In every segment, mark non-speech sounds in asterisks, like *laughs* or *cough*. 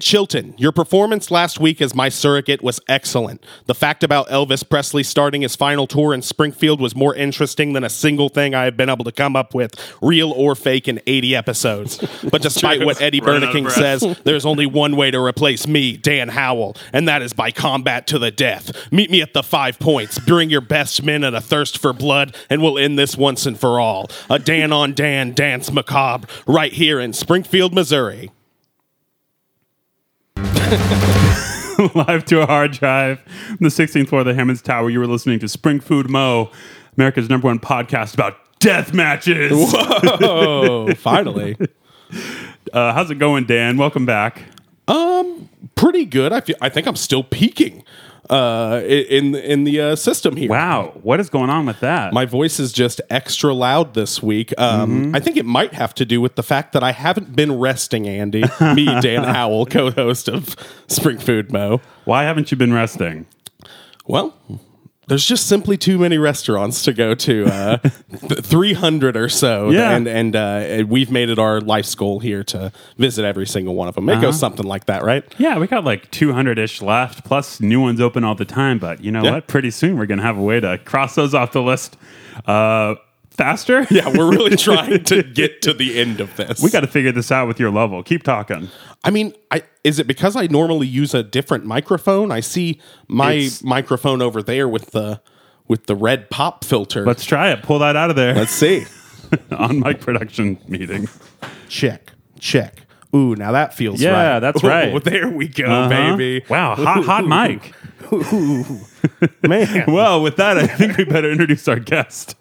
Dan Chilton, your performance last week as my surrogate was excellent. The fact about Elvis Presley starting his final tour in Springfield was more interesting than a single thing I have been able to come up with, real or fake, in 80 episodes. *laughs* But despite what Eddie Running out of Berniking breath. says, there's only one way to replace me, Dan Howell, and that is by combat to the death. Meet me at the five points. Bring your best men and a thirst for blood, and we'll end this once and for all. A Dan on Dan dance macabre right here in Springfield, Missouri. *laughs* Live to a hard drive on the 16th floor of the Hammons Tower. You were listening to Spring Food Mo, America's number one podcast about death matches. Oh, *laughs* finally. Uh, how's it going, Dan? Welcome back. Um, pretty good. I feel. I think I'm still peaking. Uh, in in the uh, system here. Wow, what is going on with that? My voice is just extra loud this week. Um, I think it might have to do with the fact that I haven't been resting, Andy. *laughs* Me, Dan Howell, co host of Spring Food Mo. Why haven't you been resting? Well, there's just simply too many restaurants to go to. Uh, *laughs* th- 300 or so. Yeah. And, and uh, we've made it our life's goal here to visit every single one of them. It goes something like that, right? Yeah, we got like 200 ish left, plus new ones open all the time. But you know Yeah. what? Pretty soon we're going to have a way to cross those off the list uh, faster. *laughs* Yeah, we're really trying to *laughs* get to the end of this. We got to figure this out with your level. Keep talking. I mean, I is it because I normally use a different microphone? I see my It's- microphone over there with the with the red pop filter. Let's try it. Pull that out of there let's see. *laughs* on mic production meeting. check, check. Ooh, now that feels Yeah, right. that's Ooh, right. there we go, Uh-huh. baby. Wow, hot, hot mic. Man. Well, with that, I think we better introduce our guest.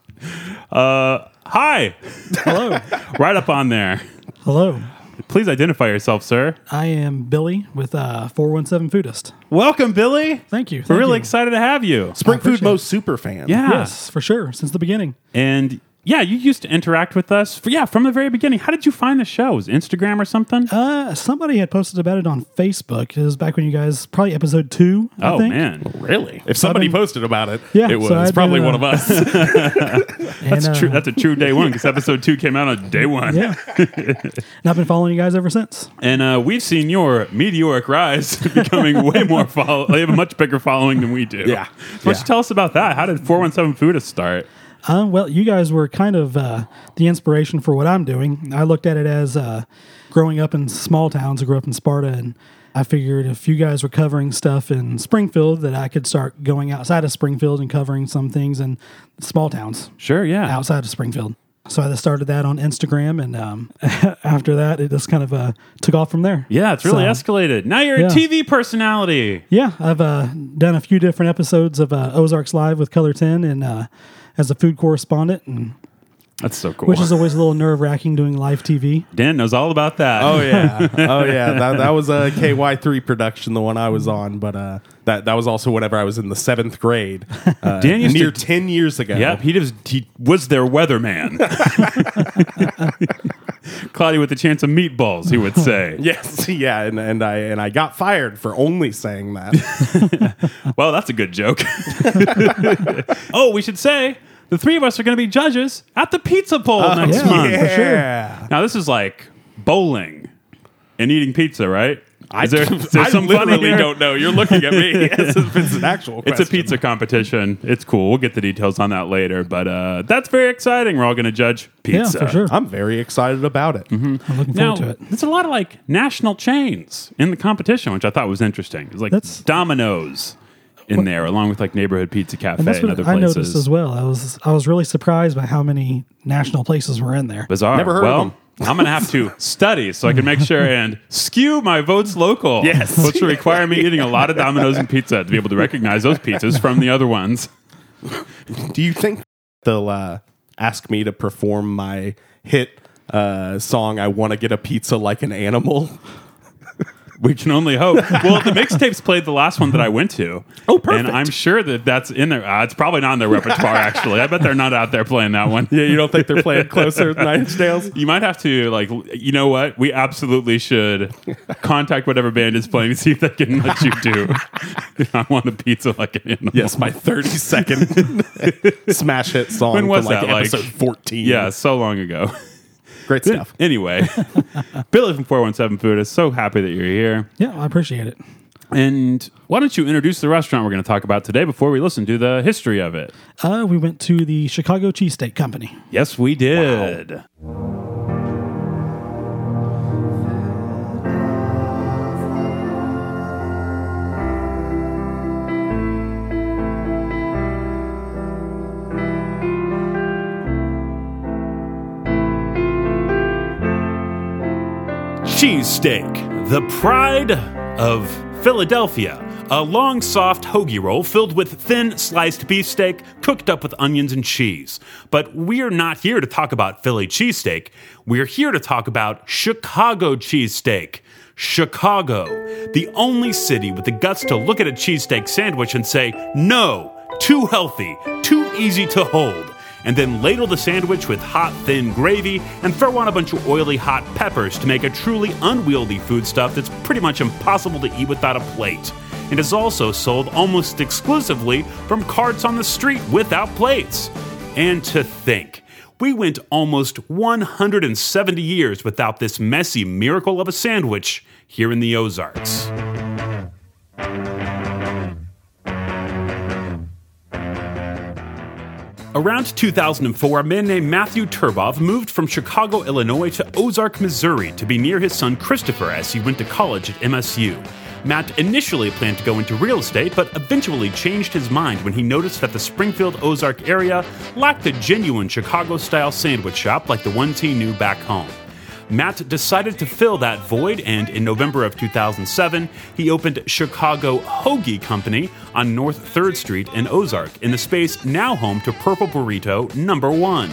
Uh, hi. Hello. *laughs* Right up on there. Hello. Please identify yourself, sir. I am Billy with uh, 417 Foodist. Welcome, Billy. Thank you. We're thank really you. excited to have you. Spring Food Most super fan. Yeah. Yes, for sure. Since the beginning. And yeah, you used to interact with us. For, yeah, from the very beginning. How did you find the show? Was it Instagram or something? Uh, somebody had posted about it on Facebook. It was back when you guys, probably episode two. I oh think. man, Really? If somebody been- posted about it, Yeah, it was so I've probably been, one uh, of us. *laughs* And, that's uh, true. That's a true day one because episode two came out on day one. Yeah. and I've been following you guys ever since. And uh, we've seen your meteoric rise, *laughs* becoming way more follow. They have a much bigger following than we do. Yeah. Why don't Yeah. you tell us about that? How did 417 Foodist start? Uh, well, you guys were kind of uh, the inspiration for what I'm doing. I looked at it as uh, growing up in small towns. I grew up in Sparta, and I figured if you guys were covering stuff in Springfield, that I could start going outside of Springfield and covering some things in small towns Sure, yeah. outside of Springfield. So I started that on Instagram, and um, *laughs* after that, it just kind of uh, took off from there. Yeah, it's really So- escalated. Now you're Yeah. a TV personality. Yeah, I've uh, done a few different episodes of uh, Ozarks Live with KOLR 10 and uh, as a food correspondent, and That's so cool. which is always a little nerve wracking doing live TV. Dan knows all about that. Oh yeah, *laughs* oh yeah. That, that was a KY three production, the one I was on. But uh, that that was also whenever I was in the seventh grade, *laughs* uh, Dan used near to- ten years ago. Yep, he was he was their weatherman. *laughs* *laughs* Cloudy with a chance of meatballs, he would say. *laughs* Yes, yeah, and, and I and I got fired for only saying that. *laughs* Well, that's a good joke. oh, we should say the three of us are going to be judges at the pizza poll oh, next yeah. month. for sure. Yeah. Now, this is like bowling and eating pizza, right? I, Is there, is *laughs* there I some literally here? don't know. You're looking at me *laughs* as it's an actual. *laughs* It's a pizza competition. It's cool. We'll get the details on that later, but uh, that's very exciting. We're all going to judge pizza. Yeah, for sure. I'm very excited about it. I'm looking Now, forward to it. there's a lot of like national chains in the competition, which I thought was interesting. There's like That's- Domino's in there, along with like neighborhood pizza cafe And and, that's what other I places. noticed as well. I was I was really surprised by how many national places were in there. Bizarre. Never heard of them. I'm going to have to study so I can make sure and skew my votes local. Yes. Which will require me eating a lot of Domino's and pizza to be able to recognize those pizzas from the other ones. Do you think they'll uh, ask me to perform my hit uh, song? I want to get a pizza like an animal. We can only hope. *laughs* Well, the mixtapes played the last one that I went to. Oh, perfect. And I'm sure that that's in there. Uh, it's probably not in their repertoire, *laughs* actually. I bet they're not out there playing that one. Yeah, you don't think they're playing closer than Nine Inch Nails? You might have to, like, you know what? We absolutely should contact whatever band is playing and see if they can let you do. *laughs* I want a pizza like an animal. Yes, my 30 second smash hit song When was like that, like- episode 14. Yeah, so long ago. Great stuff. Anyway, *laughs* Billy from 417 Foodist so happy that you're here. Yeah, I appreciate it. And why don't you introduce the restaurant we're going to talk about today before we listen to the history of it? Uh, we went to the Chicago Cheesesteak Company. Yes, we did. Cheesesteak, the pride of Philadelphia. A long, soft hoagie roll filled with thin, sliced beefsteak cooked up with onions and cheese. But we're not here to talk about Philly cheesesteak. We're here to talk about Chicago cheesesteak. Chicago, the only city with the guts to look at a cheesesteak sandwich and say, no, too healthy, too easy to hold and then ladle the sandwich with hot, thin gravy and throw on a bunch of oily, hot peppers to make a truly unwieldy foodstuff that's pretty much impossible to eat without a plate. And is also sold almost exclusively from carts on the street without plates. And to think, we went almost 170 years without this messy miracle of a sandwich here in the Ozarks. Around 2004, a man named Matthew Turbov moved from Chicago, Illinois to Ozark, Missouri to be near his son Christopher as he went to college at MSU. Matt initially planned to go into real estate, but eventually changed his mind when he noticed that the Springfield Ozark area lacked a genuine Chicago style sandwich shop like the ones he knew back home. Matt decided to fill that void, and in November of 2007, he opened Chicago Hoagie Company on North 3rd Street in Ozark, in the space now home to Purple Burrito Number One.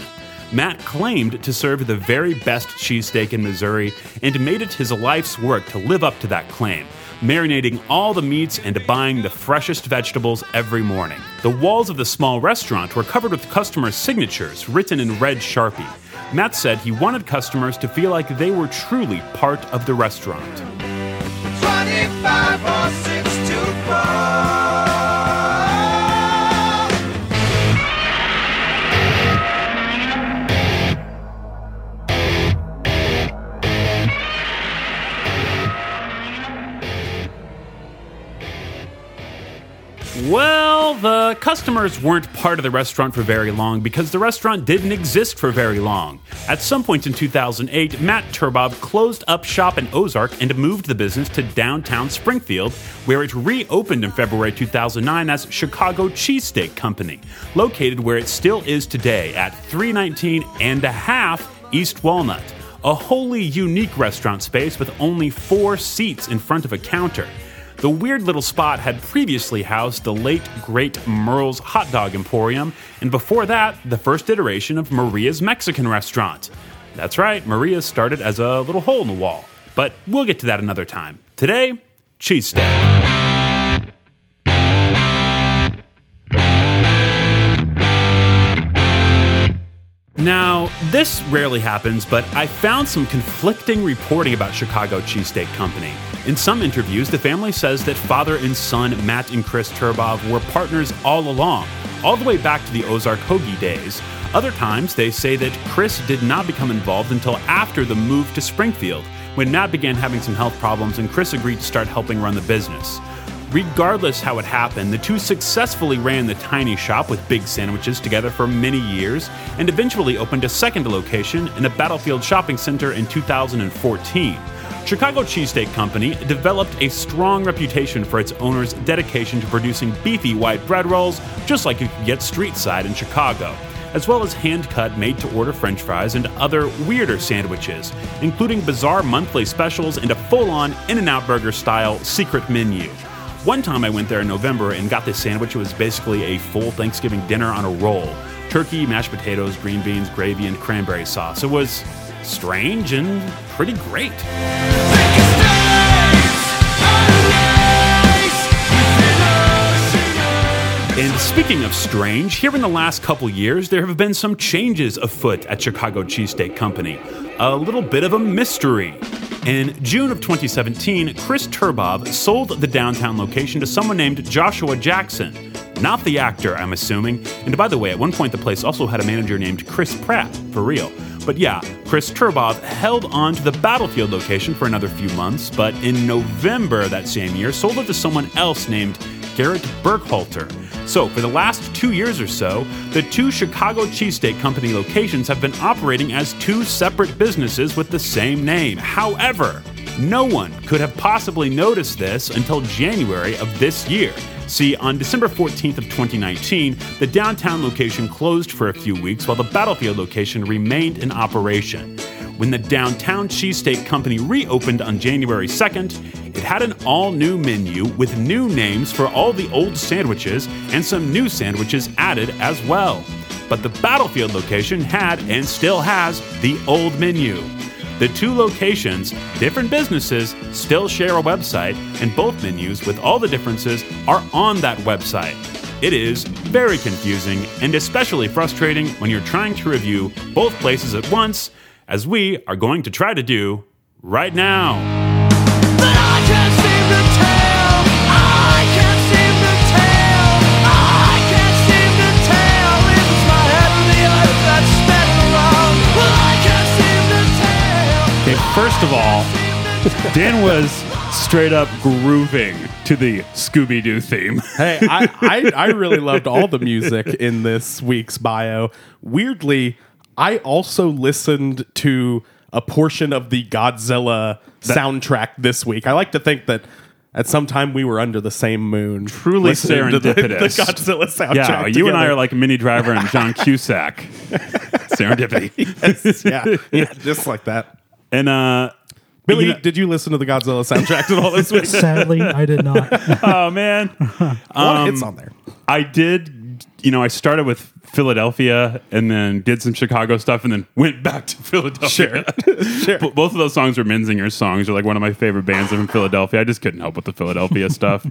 Matt claimed to serve the very best cheesesteak in Missouri and made it his life's work to live up to that claim, marinating all the meats and buying the freshest vegetables every morning. The walls of the small restaurant were covered with customer signatures written in red Sharpie. Matt said he wanted customers to feel like they were truly part of the restaurant. Well, the customers weren't part of the restaurant for very long because the restaurant didn't exist for very long. At some point in 2008, Matt Turbov closed up shop in Ozark and moved the business to downtown Springfield, where it reopened in February 2009 as Chicago Cheesesteak Company, located where it still is today at 319 and a half East Walnut, a wholly unique restaurant space with only four seats in front of a counter. The weird little spot had previously housed the late great Merle's Hot Dog Emporium, and before that, the first iteration of Maria's Mexican Restaurant. That's right, Maria started as a little hole in the wall, but we'll get to that another time. Today, cheesesteak. Now, this rarely happens, but I found some conflicting reporting about Chicago Cheesesteak Company. In some interviews, the family says that father and son Matt and Chris Turbov were partners all along, all the way back to the Ozark Hoagie days. Other times, they say that Chris did not become involved until after the move to Springfield, when Matt began having some health problems and Chris agreed to start helping run the business. Regardless how it happened, the two successfully ran the tiny shop with big sandwiches together for many years and eventually opened a second location in a Battlefield shopping center in 2014. Chicago Cheesesteak Company developed a strong reputation for its owner's dedication to producing beefy white bread rolls, just like you could get street side in Chicago, as well as hand cut, made to order french fries and other weirder sandwiches, including bizarre monthly specials and a full on In N Out Burger style secret menu. One time I went there in November and got this sandwich. It was basically a full Thanksgiving dinner on a roll turkey, mashed potatoes, green beans, gravy, and cranberry sauce. It was strange and pretty great. And speaking of strange, here in the last couple years, there have been some changes afoot at Chicago Cheesesteak Company. A little bit of a mystery. In June of 2017, Chris Turbov sold the downtown location to someone named Joshua Jackson. Not the actor, I'm assuming. And by the way, at one point the place also had a manager named Chris Pratt, for real. But yeah, Chris Turbov held on to the Battlefield location for another few months, but in November that same year sold it to someone else named Garrett Burkhalter. So, for the last two years or so, the two Chicago Cheesesteak Company locations have been operating as two separate businesses with the same name. However, no one could have possibly noticed this until January of this year. See, on December 14th of 2019, the downtown location closed for a few weeks while the Battlefield location remained in operation. When the Downtown Cheesesteak Company reopened on January 2nd, it had an all new menu with new names for all the old sandwiches and some new sandwiches added as well. But the Battlefield location had and still has the old menu. The two locations, different businesses, still share a website, and both menus, with all the differences, are on that website. It is very confusing and especially frustrating when you're trying to review both places at once, as we are going to try to do right now. First of all, Dan was straight up grooving to the Scooby Doo theme. *laughs* hey, I, I, I really loved all the music in this week's bio. Weirdly, I also listened to a portion of the Godzilla soundtrack this week. I like to think that at some time we were under the same moon. Truly listening to the, the. Godzilla soundtrack. Yeah, you and I are like Minnie Driver and John *laughs* Cusack. *laughs* Serendipity. Yes, yeah, yeah, just like that. And uh Billy, You know- did you listen to the Godzilla soundtrack at all this week? *laughs* Sadly, I did not. *laughs* oh man. *laughs* a lot of hits on there. I did you know, I started with Philadelphia and then did some Chicago stuff and then went back to Philadelphia. Sure. B- Both of those songs are Menzinger's songs. They're like one of my favorite bands from Philadelphia. I just couldn't help with the Philadelphia stuff.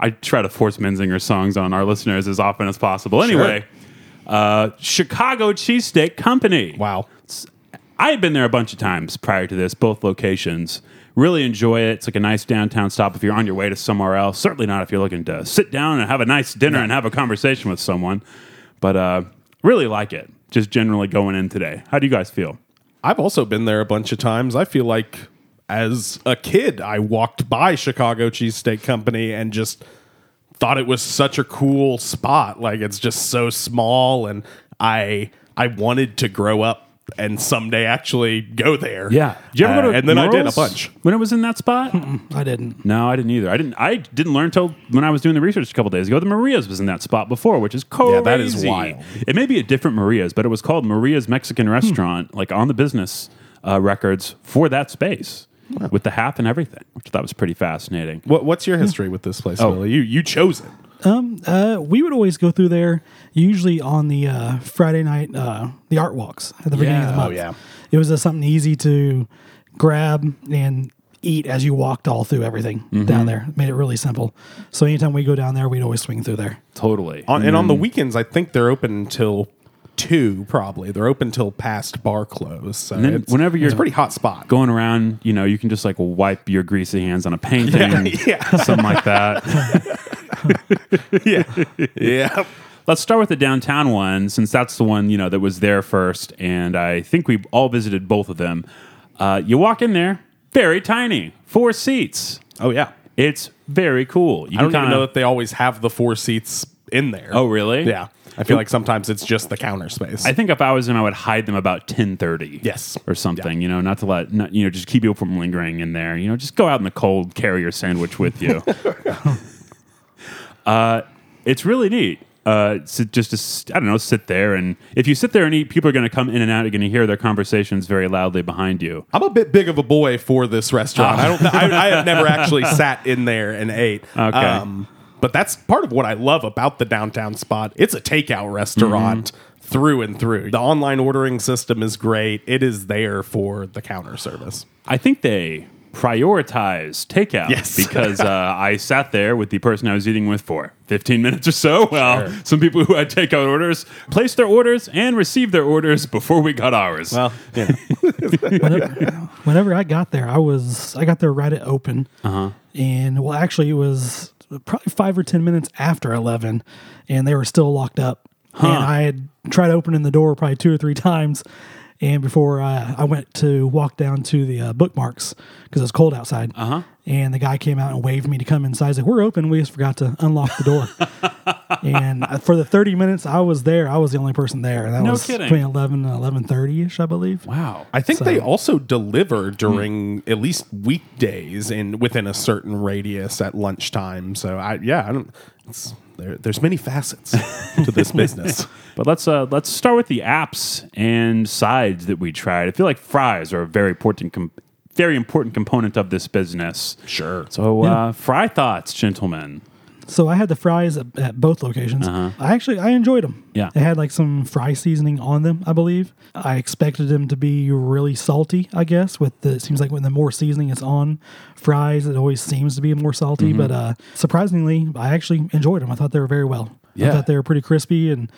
I try to force Menzinger songs on our listeners as often as possible. Anyway, uh, Chicago Cheesesteak Company. Wow. I had been there a bunch of times prior to this, both locations. Really enjoy it. It's like a nice downtown stop if you're on your way to somewhere else. Certainly not if you're looking to sit down and have a nice dinner and have a conversation with someone. But uh, really like it. Just generally going in today. How do you guys feel? I've also been there a bunch of times. I feel like as a kid, I walked by Chicago Cheesesteak Company and just thought it was such a cool spot. Like it's just so small, and I I wanted to grow up and someday actually go there. Yeah. Did you ever Uh, go to and then I did a Merle's bunch. when it was in that spot? I didn't. no, I didn't either. I didn't. I didn't learn until when I was doing the research a couple days ago. The Maria's was in that spot before, which is crazy. Yeah, that is wild. It may be a different Maria's, but it was called Maria's Hmm. Mexican Restaurant, like on the business uh, records for that space with the half and everything, which I thought was pretty fascinating. What, what's your history with this place, Oh. Billy? You you chose it. Um, uh, we would always go through there, usually on the uh, Friday night, uh, the art walks at the beginning of the Yeah. month. Oh, yeah. It was just something easy to grab and eat as you walked all through everything Mm-hmm. down there. Made it really simple. So anytime we go down there, we'd always swing through there. Totally. On, and on the weekends, I think they're open until two. Probably they're open till past bar close. So then it's, whenever you're- it's a pretty hot spot. Going around, you know, you can just like wipe your greasy hands on a painting, *laughs* yeah. something like that. *laughs* yeah. Yeah. Let's start with the downtown one, since that's the one you know that was there first, and I think we all visited both of them. Uh, you walk in there, very tiny, four seats. Oh yeah. It's very cool. You I don't even know that they always have the four seats in there. Oh, really? Yeah. I feel like sometimes it's just the counter space. I think if I was him, I would hide them about ten thirty. Yes. or something. You know, not to let not, you know just keep people from lingering in there. You know, just go out in the cold, carry your sandwich with you. *laughs* uh, it's really neat. Uh, sit, just to I don't know, sit there and if you sit there and eat, people are going to come in and out. You're going to hear their conversations very loudly behind you. I'm a bit big of a boy for this restaurant. I don't. I, I have never actually sat in there and ate. *laughs* Um, Okay. But that's part of what I love about the downtown spot. It's a takeout restaurant through and through. The online ordering system is great. It is there for the counter service. I think they prioritize takeout Yes. *laughs* because uh, I sat there with the person I was eating with for 15 minutes or so. *laughs* Well, some people who had takeout orders placed their orders and received their orders before we got ours. Well, yeah. *laughs* whenever, whenever I got there, I was I got there right at open, uh-huh. and well, actually, it was probably five or ten minutes after eleven, and they were still locked up. And I had tried opening the door probably two or three *laughs* times, And before uh, I went to walk down to the uh, bookmarks because it was cold outside, uh-huh. and the guy came out and waved me to come inside. He's like, "We're open. We just forgot to unlock the door." *laughs* and uh, for the thirty minutes I was there, I was the only person there. And that No was kidding. between eleven and eleven thirty ish, I believe. Wow. I think So- they also deliver during at least weekdays and within a certain radius at lunchtime. So I yeah, I don't. It's, there, there's many facets to this business. *laughs* But let's uh, let's start with the apps and sides that we tried. I feel like fries are a very important, com- very important component of this business. Sure. So, uh, fry thoughts, gentlemen. So I had the fries at, at both locations. I actually I enjoyed them. Uh-huh. Yeah. they had like some fry seasoning on them. I believe I expected them to be really salty. I guess with the it seems like when the more seasoning is on fries, it always seems to be more salty. Mm-hmm. But uh, surprisingly, I actually enjoyed them. I thought they were very well. Yeah. I thought they were pretty crispy and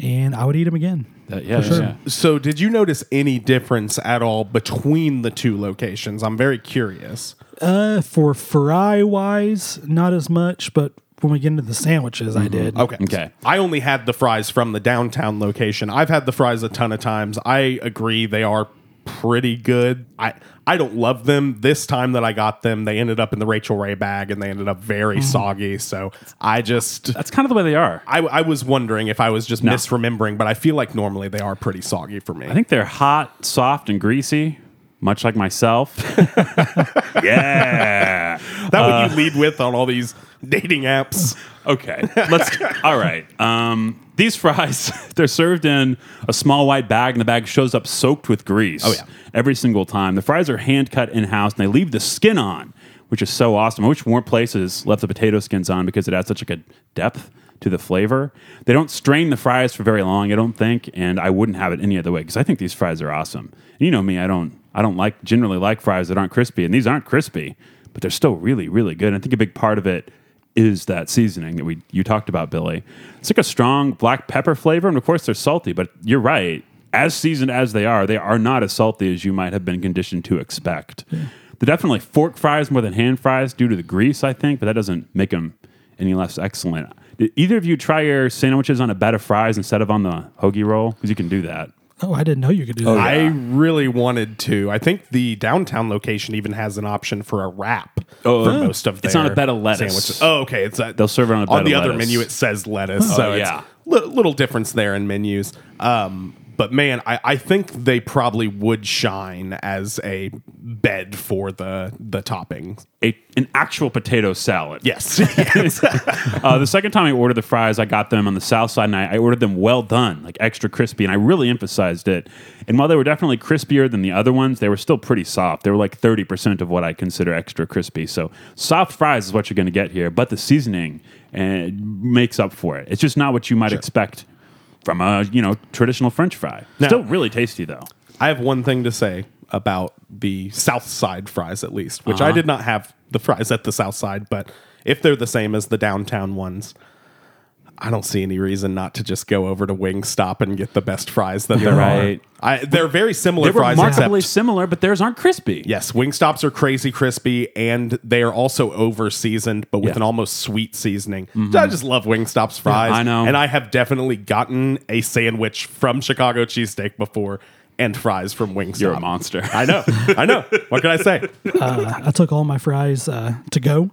and I would eat them again. Uh, yeah, For sure. yeah. So did you notice any difference at all between the two locations? I'm very curious. Uh, for fry wise, not as much, but when we get into the sandwiches, I did. Mm-hmm. Okay. Okay. I only had the fries from the downtown location. I've had the fries a ton of times. I agree they are pretty good. I I don't love them. This time that I got them, they ended up in the Rachael Ray bag and they ended up very soggy. So I just That's kind of the way they are. I, I was wondering if I was just misremembering, but I feel like normally they are pretty soggy for me. I think they're hot, soft, and greasy, much like myself. *laughs* yeah. *laughs* that what you lead with on all these dating apps. Okay. Let's. all right. Um, these fries, *laughs* they're served in a small white bag, and the bag shows up soaked with grease. Oh, yeah. Every single time. The fries are hand cut in house, and they leave the skin on, which is so awesome. I wish more places left the potato skins on because it adds such a depth to the flavor. They don't strain the fries for very long, I don't think, and I wouldn't have it any other way because I think these fries are awesome. And you know me, I don't, I don't like generally like fries that aren't crispy, and these aren't crispy, but they're still really, really good. And I think a big part of it is that seasoning that we you talked about, Billy. It's like a strong black pepper flavor, and of course they're salty. But you're right. As seasoned as they are, they are not as salty as you might have been conditioned to expect. They're definitely fork fries more than hand fries due to the grease, I think, but that doesn't make them any less excellent. Did either of you try your sandwiches on a bed of fries instead of on the hoagie roll? Because you can do that. Oh, I didn't know you could do that. I really wanted to. I think the downtown location even has an option for a wrap Oh, for most of it's their on a bed of lettuce. sandwiches. Oh, okay. It's a, They'll serve it on a bed on the of other lettuce. menu. It says lettuce, so Oh, it's yeah. li- little difference there in menus. Um, but man, I, I think they probably would shine as a bed for the the topping. A, an actual potato salad. Yes, *laughs* *laughs* yes. Uh, the second time I ordered the fries, I got them on the south side, and I, I ordered them well done, like extra crispy, and I really emphasized it. And while they were definitely crispier than the other ones, they were still pretty soft. They were like thirty percent of what I consider extra crispy. So soft fries is what you're going to get here, but the seasoning uh, makes up for it. It's just not what you might expect from a you know traditional French fry. Now- still really tasty though. I have one thing to say about the South Side fries, at least, which Uh-huh. I did not have the fries at the South Side, but if they're the same as the downtown ones, I don't see any reason not to just go over to Wingstop and get the best fries that there right. are. I, they're very similar They were fries, remarkably except similar, but theirs aren't crispy. yes, Wingstops are crazy crispy and they are also over seasoned, but with Yeah. Mm-hmm. an almost sweet seasoning. I just love Wingstop's fries. I know. and I have definitely gotten a sandwich from Chicago cheesesteak before. And fries from Wingstop. You're a monster. I know. I know. What can I say? I took all my fries uh, to go,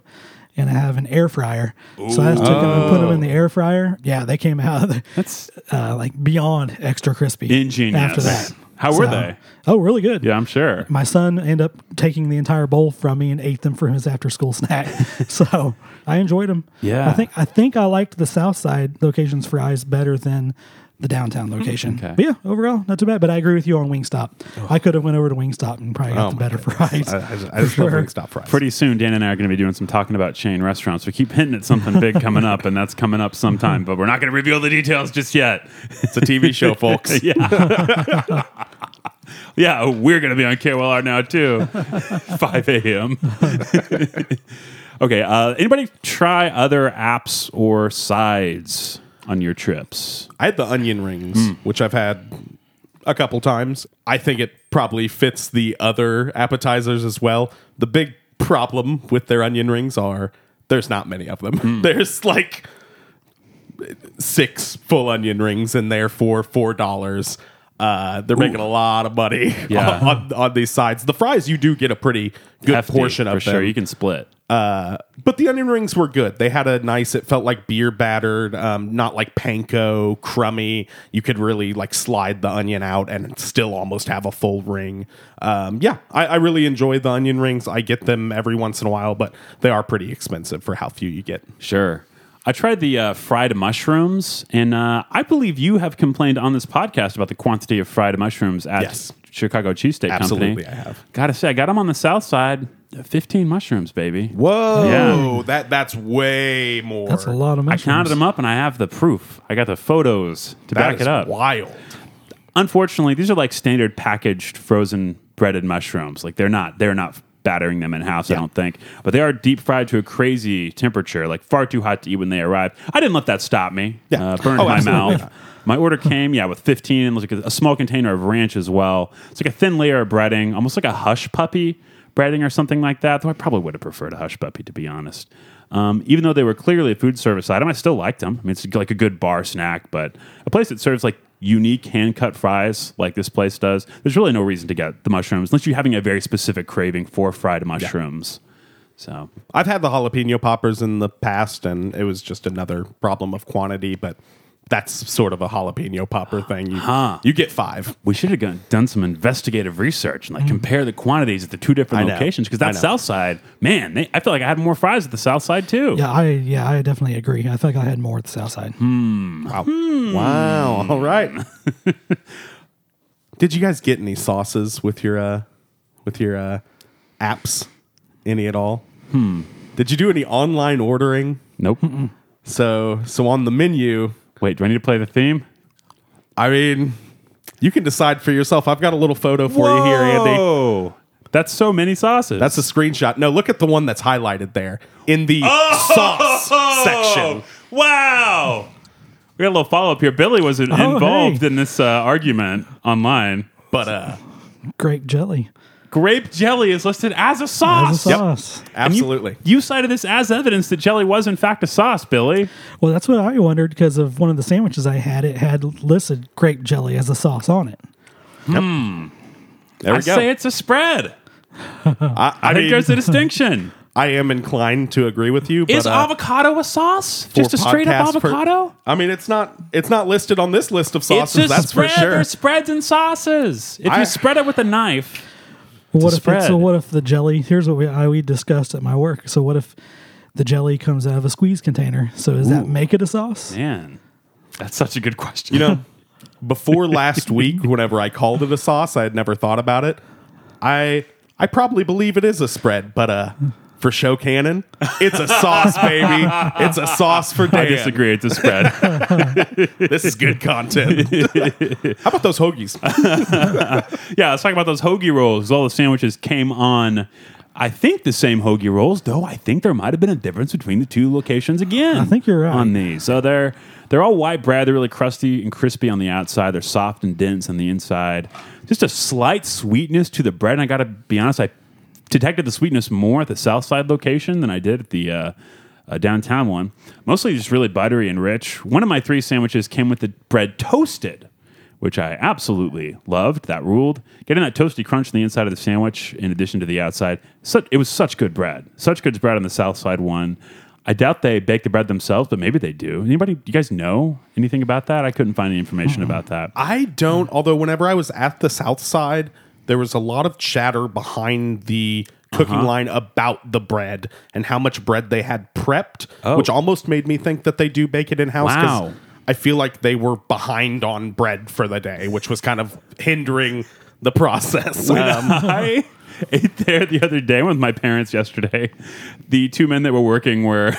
and I have an air fryer. So I just took them and put them in the air fryer. Yeah, they came out That's uh, like beyond extra crispy. ingenious. After that, How were So- they? Oh, really good. Yeah, I'm sure. My son ended up taking the entire bowl from me and ate them for his after school snack. *laughs* so I enjoyed them. Yeah. I think I think I liked the South Side location's fries better than the downtown location. Okay. But yeah, overall not too bad. But I agree with you on Wingstop. I could have went over to Wingstop and probably got Oh the my better fries. I, I just, I *laughs* for just love. Wingstop fries. Pretty soon, Dan and I are going to be doing some talking about chain restaurants. We keep hinting at something big coming up, and that's coming up sometime, but we're not going to reveal the details just yet. It's a TV show, *laughs* folks. Yeah. *laughs* yeah, we're going to be on KOLR now, too. 5 a.m. okay, uh, anybody try other apps or sides on your trips? I had the onion rings, which I've had a couple times. I think it probably fits the other appetizers as well. The big problem with their onion rings are there's not many of them. *laughs* There's like six full onion rings in there for four dollars. Uh, they're making a lot of money *laughs* Yeah. on, on these sides. The fries, you do get a pretty good Hefty, portion of for sure. You can split. Uh, but the onion rings were good. They had a nice. It felt like beer battered, um, not like panko, crummy. You could really like slide the onion out and still almost have a full ring. Um, yeah, I, I really enjoy the onion rings. I get them every once in a while, but they are pretty expensive for how few you get. Sure. I tried the uh, fried mushrooms, and uh, I believe you have complained on this podcast about the quantity of fried mushrooms at Yes. Chicago Cheesesteak Absolutely, Company. I have. Gotta say, I got them on the south side. 15 mushrooms, baby. Whoa, Yeah. that that's way more. That's a lot of mushrooms. I counted them up, and I have the proof. I got the photos to That back is it up. Wild. Unfortunately, these are like standard packaged frozen breaded mushrooms. Like they're not they're not battering them in house, I don't think. But they are deep fried to a crazy temperature, like far too hot to eat when they arrive. I didn't let that stop me. Yeah. Uh, burned Oh, my absolutely. mouth. My order came, yeah, with 15, like a, a small container of ranch as well. It's like a thin layer of breading, almost like a hush puppy breading or something like that. Though I probably would have preferred a hush puppy, to be honest. Um, even though they were clearly a food service item, I still liked them. I mean, it's like a good bar snack, but a place that serves like unique hand cut fries like this place does, there's really no reason to get the mushrooms unless you're having a very specific craving for fried mushrooms. So I've had the jalapeno poppers in the past, and it was just another problem of quantity. But that's sort of a jalapeno popper thing. You, Huh. you get five. we should have gone, done some investigative research and like compare the quantities at the two different locations because that south side, man, they, I feel like I had more fries at the south side too. Yeah, I yeah, I definitely agree. I feel like I had more at the south side. Hmm. Wow. Wow. All right. *laughs* Did you guys get any sauces with your uh with your uh apps? Any at all? Hmm. Did you do any online ordering? Nope. So so on the menu, Wait, do I need to play the theme? I mean, you can decide for yourself. I've got a little photo for you here, Andy. Whoa. That's so many sauces. That's a screenshot. No, look at the one that's highlighted there in the Oh! sauce section. Wow. We got a little follow up here. Billy was in- Oh, involved hey. in this uh, argument online. But uh Grape jelly Grape jelly is listed as a as a sauce. sauce. And you- absolutely. You, cited this as evidence that jelly was in fact a sauce, Billy. Well, that's what I wondered because of one of the sandwiches I had. It had listed grape jelly as a sauce on it. there we I go. say it's a spread. *laughs* I, I, think mean, there's a distinction. *laughs* I am inclined to agree with you. Is but, uh, avocado a sauce? Just a straight up podcast per- avocado? I mean, it's not. It's not listed on this list of it's sauces. a That's spread. for sure. There's spreads and sauces. If I- you spread it with a knife, What a if it's, so what if the jelly? Here's what we I, we discussed at my work. So what if the jelly comes out of a squeeze container? So does that make it a sauce? man, that's such a good question. You know, *laughs* before last week, whenever I called it a sauce, I had never thought about it. I I probably believe it is a spread, but uh, for show canon, it's a sauce, baby. It's a sauce for Dan. I disagree. It's a spread. *laughs* This is good content. *laughs* How about those hoagies? *laughs* yeah, let's talk about those hoagie rolls. All the sandwiches came on. I think the same hoagie rolls, though. I think there might have been a difference between the two locations again. I think you're right. on these. So they're they're all white bread. They're really crusty and crispy on the outside. They're soft and dense on the inside. Just a slight sweetness to the bread. And I got to be honest, I detected the sweetness more at the south side location than I did at the uh, uh, downtown one. Mostly just really buttery and rich. One of my three sandwiches came with the bread toasted which I absolutely loved. That ruled. Getting that toasty crunch on the inside of the sandwich, in addition to the outside, such, it was such good bread. Such good bread on the south side one. I doubt they bake the bread themselves, but maybe they do. Anybody? You guys know anything about that? I couldn't find any information about that. I don't. Although whenever I was at the South Side, there was a lot of chatter behind the cooking Uh-huh. line about the bread and how much bread they had prepped, Oh. which almost made me think that they do bake it in house. Wow. I feel like they were behind on bread for the day, which was kind of hindering the process. Um, *laughs* I ate there the other day with my parents yesterday. The two men that were working were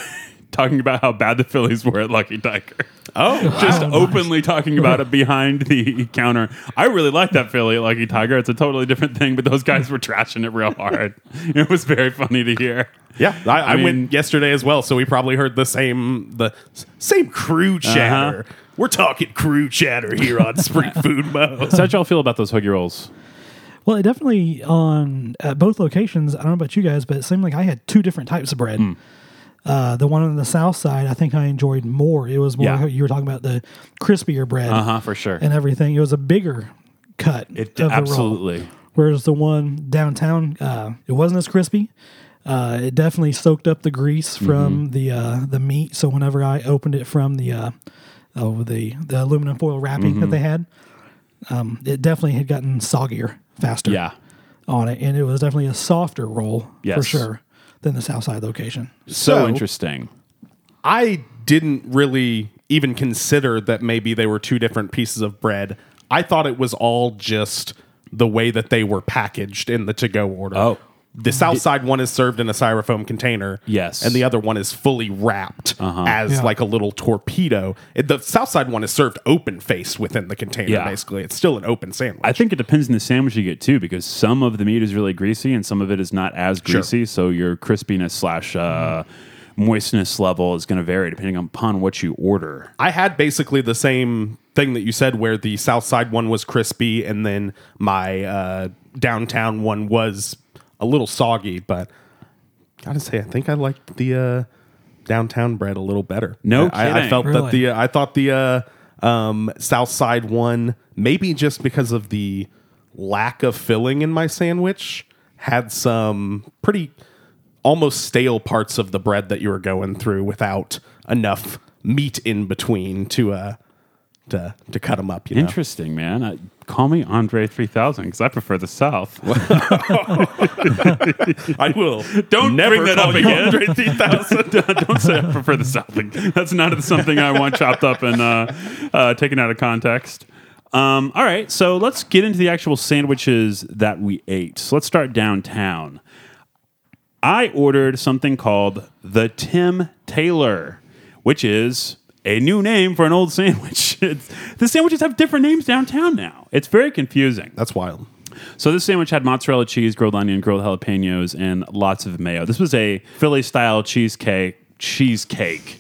talking about how bad the Phillies were at Lucky Tiger. oh, *laughs* Just openly talking about it behind the counter. I really like that Philly at Lucky Tiger. It's a totally different thing, but those guys were trashing it real hard. *laughs* It was very funny to hear. yeah. I, I, mean- went yesterday as well, so we probably heard the same the same crew uh-huh. chatter. We're talking crew chatter here on Spring *laughs* Food Mo. So how'd y'all feel about those hoagie rolls? Well, it definitely on at both locations. I don't know about you guys, but it seemed like I had two different types of bread. Hmm. Uh, the one on the south side, I think I enjoyed more. It was more Yeah. you were talking about the crispier bread Uh huh, for sure. and everything. It was a bigger cut. It of the roll. absolutely. Whereas the one downtown, uh, it wasn't as crispy. Uh, it definitely soaked up the grease from the uh, the meat. So whenever I opened it from the uh, oh the the aluminum foil wrapping that they had, um, it definitely had gotten soggier faster. Yeah. on it, and it was definitely a softer roll Yes. for sure than the Southside location. So, So- interesting. I didn't really even consider that maybe they were two different pieces of bread. I thought it was all just the way that they were packaged in the to go order. Oh. The south side one is served in a styrofoam container. Yes. And the other one is fully wrapped as Yeah. like a little torpedo. It- The south side one is served open faced within the container, Yeah. basically. It's still an open sandwich. I think it depends on the sandwich you get too, because some of the meat is really greasy and some of it is not as Sure. greasy. So your crispiness slash uh, moistness level is going to vary depending upon what you order. I had basically the same thing that you said, where the south side one was crispy, and then my uh, downtown one was a little soggy. But gotta say, I think I liked the uh, downtown bread a little better. No I, I kidding. felt that Really? the uh, I thought the uh, um, south side one maybe just because of the lack of filling in my sandwich had some pretty almost stale parts of the bread that you were going through without enough meat in between to uh to to cut them up. You know? Interesting, man. Uh, call me Andre 3000 because I prefer the South. *laughs* I will. Don't never bring that up again. Andre 3000. *laughs* Don't say I prefer the South. That's not something I want chopped up and uh, uh, taken out of context. Um, all right, so let's get into the actual sandwiches that we ate. So let's start downtown. I ordered something called the Tim Taylor, which is a new name for an old sandwich. *laughs* It's, the sandwiches have different names downtown now. It's very confusing. That's wild. So this sandwich had mozzarella cheese, grilled onion, grilled jalapenos, and lots of mayo. This was a Philly style cheesecake. Cheesecake.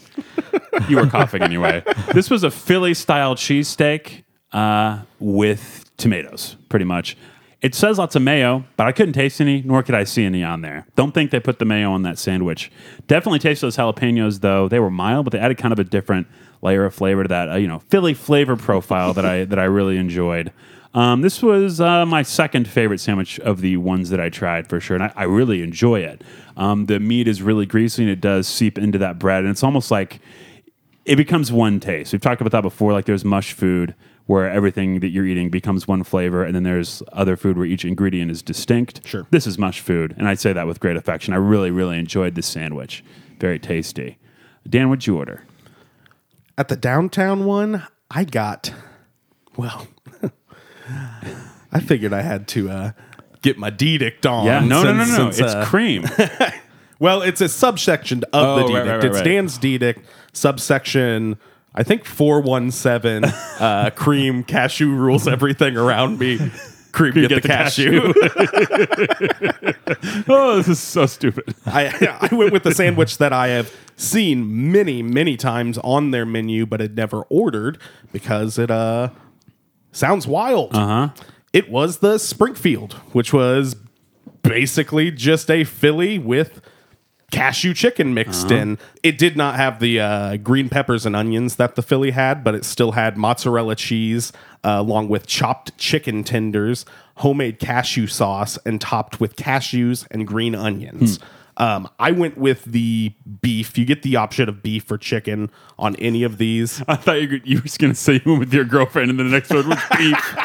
you were coughing anyway. This was a Philly style cheesesteak uh, with tomatoes, pretty much. It says lots of mayo, but I couldn't taste any, nor could I see any on there. Don't think they put the mayo on that sandwich. Definitely taste those jalapenos though. They were mild, but they added kind of a different layer of flavor to that, uh, you know, Philly flavor profile that I *laughs* that I really enjoyed. Um, this was uh, my second favorite sandwich of the ones that I tried for sure, and I, I really enjoy it. Um, the meat is really greasy and it does seep into that bread, and it's almost like it becomes one taste. We've talked about that before. Like there's mush food where everything that you're eating becomes one flavor, and then there's other food where each ingredient is distinct. Sure. This is mush food, and I say that with great affection. I really, really enjoyed this sandwich. Very tasty. Dan, what'd you order? At the downtown one, I got well. *laughs* I figured I had to uh, get my dedict on. Yeah, no, no, no, no. since, it's uh, cream. *laughs* Well, it's a subsection of Oh, the right, Dedict. right, right, it's right. Dan's Dedict, subsection, I think 417. uh, *laughs* cream, cashew rules everything around me. Cream, get, the, the cashew. *laughs* oh, this is so stupid. I, I went with the sandwich that I have seen many, many times on their menu, but had never ordered because it uh sounds wild. Uh huh. It was the Springfield, which was basically just a Philly with cashew chicken mixed in. It did not have the uh, green peppers and onions that the Philly had, but it still had mozzarella cheese uh, along with chopped chicken tenders, homemade cashew sauce, and topped with cashews and green onions. Um, I went with the beef. You get the option of beef or chicken on any of these. I thought you, you were just going to say you went with your girlfriend, and then the next one was beef. *laughs*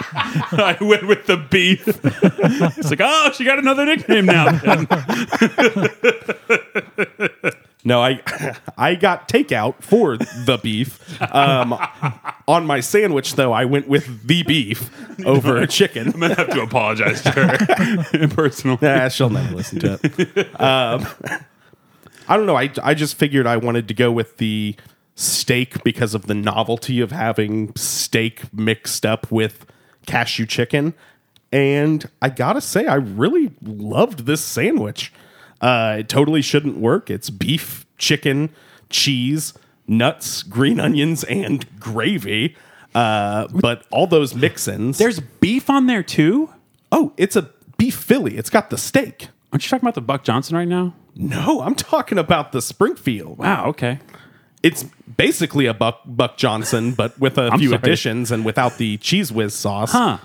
I went with the beef. *laughs* it's like, oh, she got another nickname now. *laughs* No, I *laughs* I got takeout for the beef. Um, on my sandwich, though, I went with the beef over a chicken. I'm gonna have to apologize to her *laughs* in personal. Nah, she'll never listen to it. Um, I don't know. I, I just figured I wanted to go with the steak because of the novelty of having steak mixed up with cashew chicken. And I gotta say, I really loved this sandwich. Uh, it totally shouldn't work. It's beef, chicken, cheese, nuts, green onions, and gravy. Uh, but all those mix-ins. There's beef on there too. oh, it's a beef Philly. It's got the steak. Aren't you talking about the Buck Johnson right now? No, I'm talking about the Springfield. Wow. Okay. It's basically a Buck Buck Johnson, but with a *laughs* few sorry. additions and without the Cheez Whiz sauce. Huh.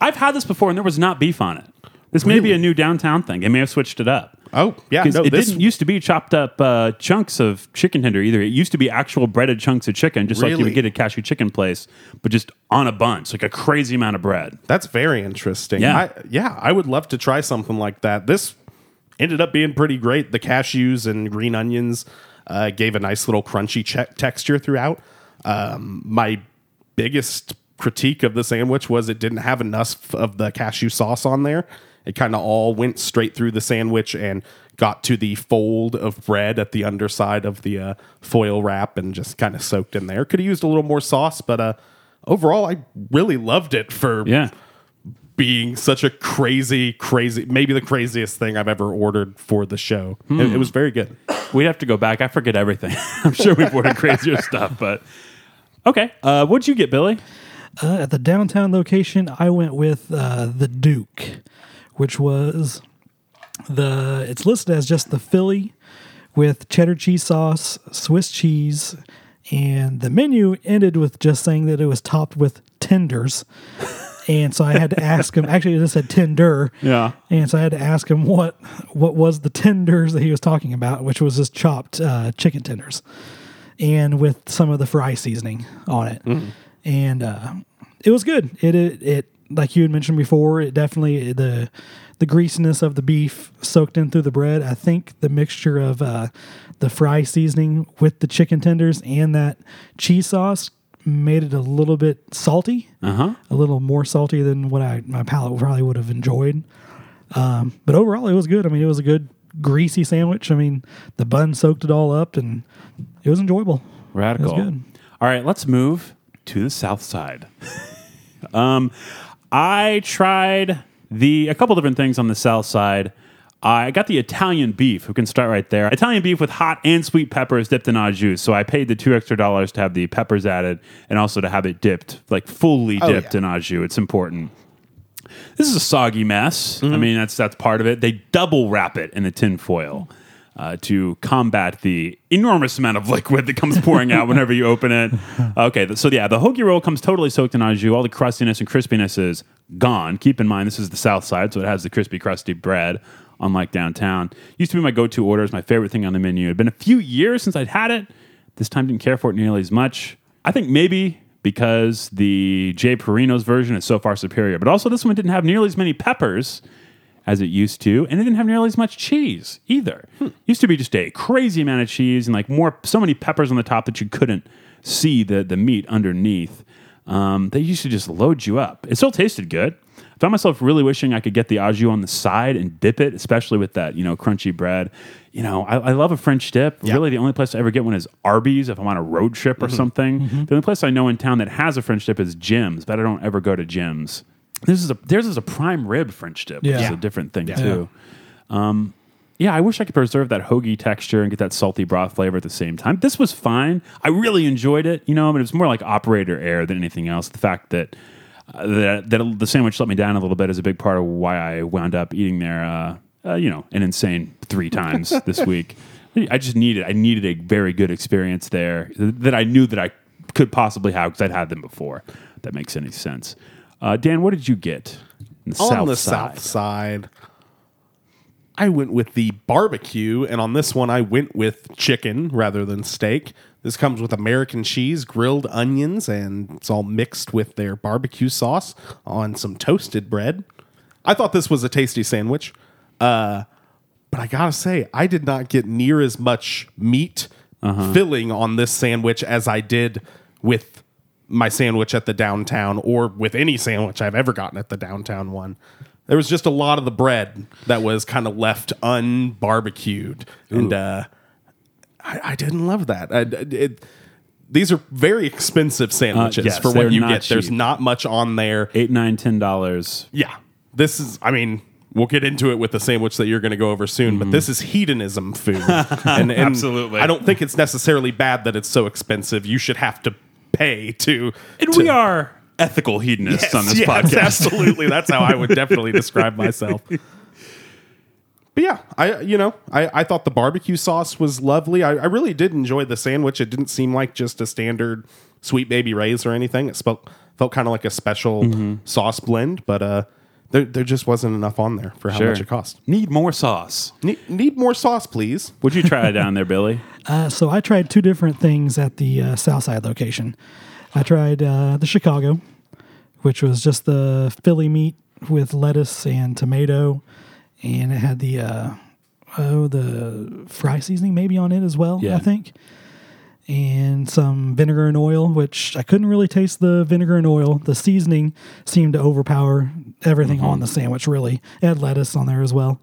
I've had this before, and there was not beef on it. This may be a new downtown thing. They may have switched it up. Oh yeah, 'Cause no, it this didn't used to be chopped up uh, chunks of chicken tender either. It used to be actual breaded chunks of chicken, just like you Really? would get at cashew chicken place, but just on a bunch, like a crazy amount of bread. That's very interesting. Yeah. I, yeah, I would love to try something like that. This ended up being pretty great. The cashews and green onions uh, gave a nice little crunchy che- texture throughout. Um, my biggest critique of the sandwich was it didn't have enough of the cashew sauce on there. It kind of all went straight through the sandwich and got to the fold of bread at the underside of the uh, foil wrap and just kind of soaked in there. Could have used a little more sauce, but uh, overall, I really loved it for Yeah. being such a crazy, crazy, maybe the craziest thing I've ever ordered for the show. It, it was very good. We'd have to go back. I forget everything. *laughs* I'm sure we've ordered crazier *laughs* stuff, but okay. Uh, what'd you get, Billy? Uh, at the downtown location, I went with uh, the Duke, which was the. It's listed as just the Philly with cheddar cheese sauce, Swiss cheese, and the menu ended with just saying that it was topped with tenders. And so I had to ask him. Actually, it just said tender. Yeah. And so I had to ask him what what was the tenders that he was talking about, which was just chopped uh, chicken tenders, and with some of the fry seasoning on it. And uh, it was good. It, it it like you had mentioned before. It definitely the the greasiness of the beef soaked in through the bread. I think the mixture of uh, the fry seasoning with the chicken tenders and that cheese sauce made it a little bit salty Uh huh. a little more salty than what I my palate probably would have enjoyed. Um, but overall, it was good. I mean, it was a good greasy sandwich. I mean, the bun soaked it all up, and it was enjoyable. Radical. It was good. All right, let's move to the south side. *laughs* um, I tried the a couple different things on the south side. I got the Italian beef. We can start right there. Italian beef with hot and sweet peppers dipped in au jus. So I paid the two extra dollars to have the peppers added and also to have it dipped, like fully oh, dipped yeah. in au jus. It's important. This is a soggy mess. I mm-hmm. mean, that's that's part of it. They double wrap it in the tin foil uh, to combat the enormous amount of liquid that comes pouring out whenever you open it. *laughs* Okay, so yeah, the hoagie roll comes totally soaked in au jus. All the crustiness and crispiness is gone. Keep in mind, this is the south side, so it has the crispy, crusty bread. Unlike downtown, used to be my go-to order. It's my favorite thing on the menu. It'd been a few years since I'd had it. This time didn't care for it nearly as much. I think maybe because the J. Parrino's version is so far superior, but also this one didn't have nearly as many peppers as it used to, and it didn't have nearly as much cheese either. Hmm. Used to be just a crazy amount of cheese and like more, so many peppers on the top that you couldn't see the the meat underneath. Um, they used to just load you up. It still tasted good. I found myself really wishing I could get the au jus on the side and dip it, especially with that you know crunchy bread. You know, I, I love a French dip. Really, the only place I ever get one is Arby's if I'm on a road trip or mm-hmm. something. Mm-hmm. The only place I know in town that has a French dip is Jim's, but I don't ever go to Jim's. This is a theirs is a prime rib French dip, which is a different thing too. Um, yeah, I wish I could preserve that hoagie texture and get that salty broth flavor at the same time. This was fine. I really enjoyed it, you know, but it was more like operator error than anything else. The fact that uh, that, that the sandwich let me down a little bit is a big part of why I wound up eating there, uh, uh, you know, an insane three times *laughs* this week. I just needed I needed a very good experience there that I knew that I could possibly have because I'd had them before. If that makes any sense. Uh, Dan, what did you get? On the on the south side, I went with the barbecue, and on this one, I went with chicken rather than steak. This comes with American cheese, grilled onions, and it's all mixed with their barbecue sauce on some toasted bread. I thought this was a tasty sandwich, uh, but I gotta say, I did not get near as much meat filling on this sandwich as I did with my sandwich at the downtown or with any sandwich I've ever gotten at the downtown one. There was just a lot of the bread that was kind of left unbarbecued, and uh, I, I didn't love that. I, it, these are very expensive sandwiches yes, for what you get. There's not much on there. eight, nine, ten dollars. Yeah, this is. I mean, we'll get into it with the sandwich that you're going to go over soon. But this is hedonism food, *laughs* and, and Absolutely. I don't think it's necessarily bad that it's so expensive. You should have to pay to. And to- we are ethical hedonists Yes, on this yes, podcast. Absolutely, that's how I would definitely describe *laughs* myself. But yeah, I you know I, I thought the barbecue sauce was lovely. I, I really did enjoy the sandwich. It didn't seem like just a standard Sweet Baby Ray's or anything. It spoke felt kind of like a special Mm-hmm. sauce blend, but uh, there there just wasn't enough on there for how Sure. much it cost. Need more sauce. Need, need more sauce, please. Would you try it *laughs* down there, Billy? Uh, so I tried two different things at the uh, Southside location. I tried uh, the Chicago, which was just the Philly meat with lettuce and tomato, and it had the uh, oh the fry seasoning maybe on it as well. Yeah. I think, and some vinegar and oil, which I couldn't really taste the vinegar and oil. The seasoning seemed to overpower everything on the sandwich. Really, it had lettuce on there as well,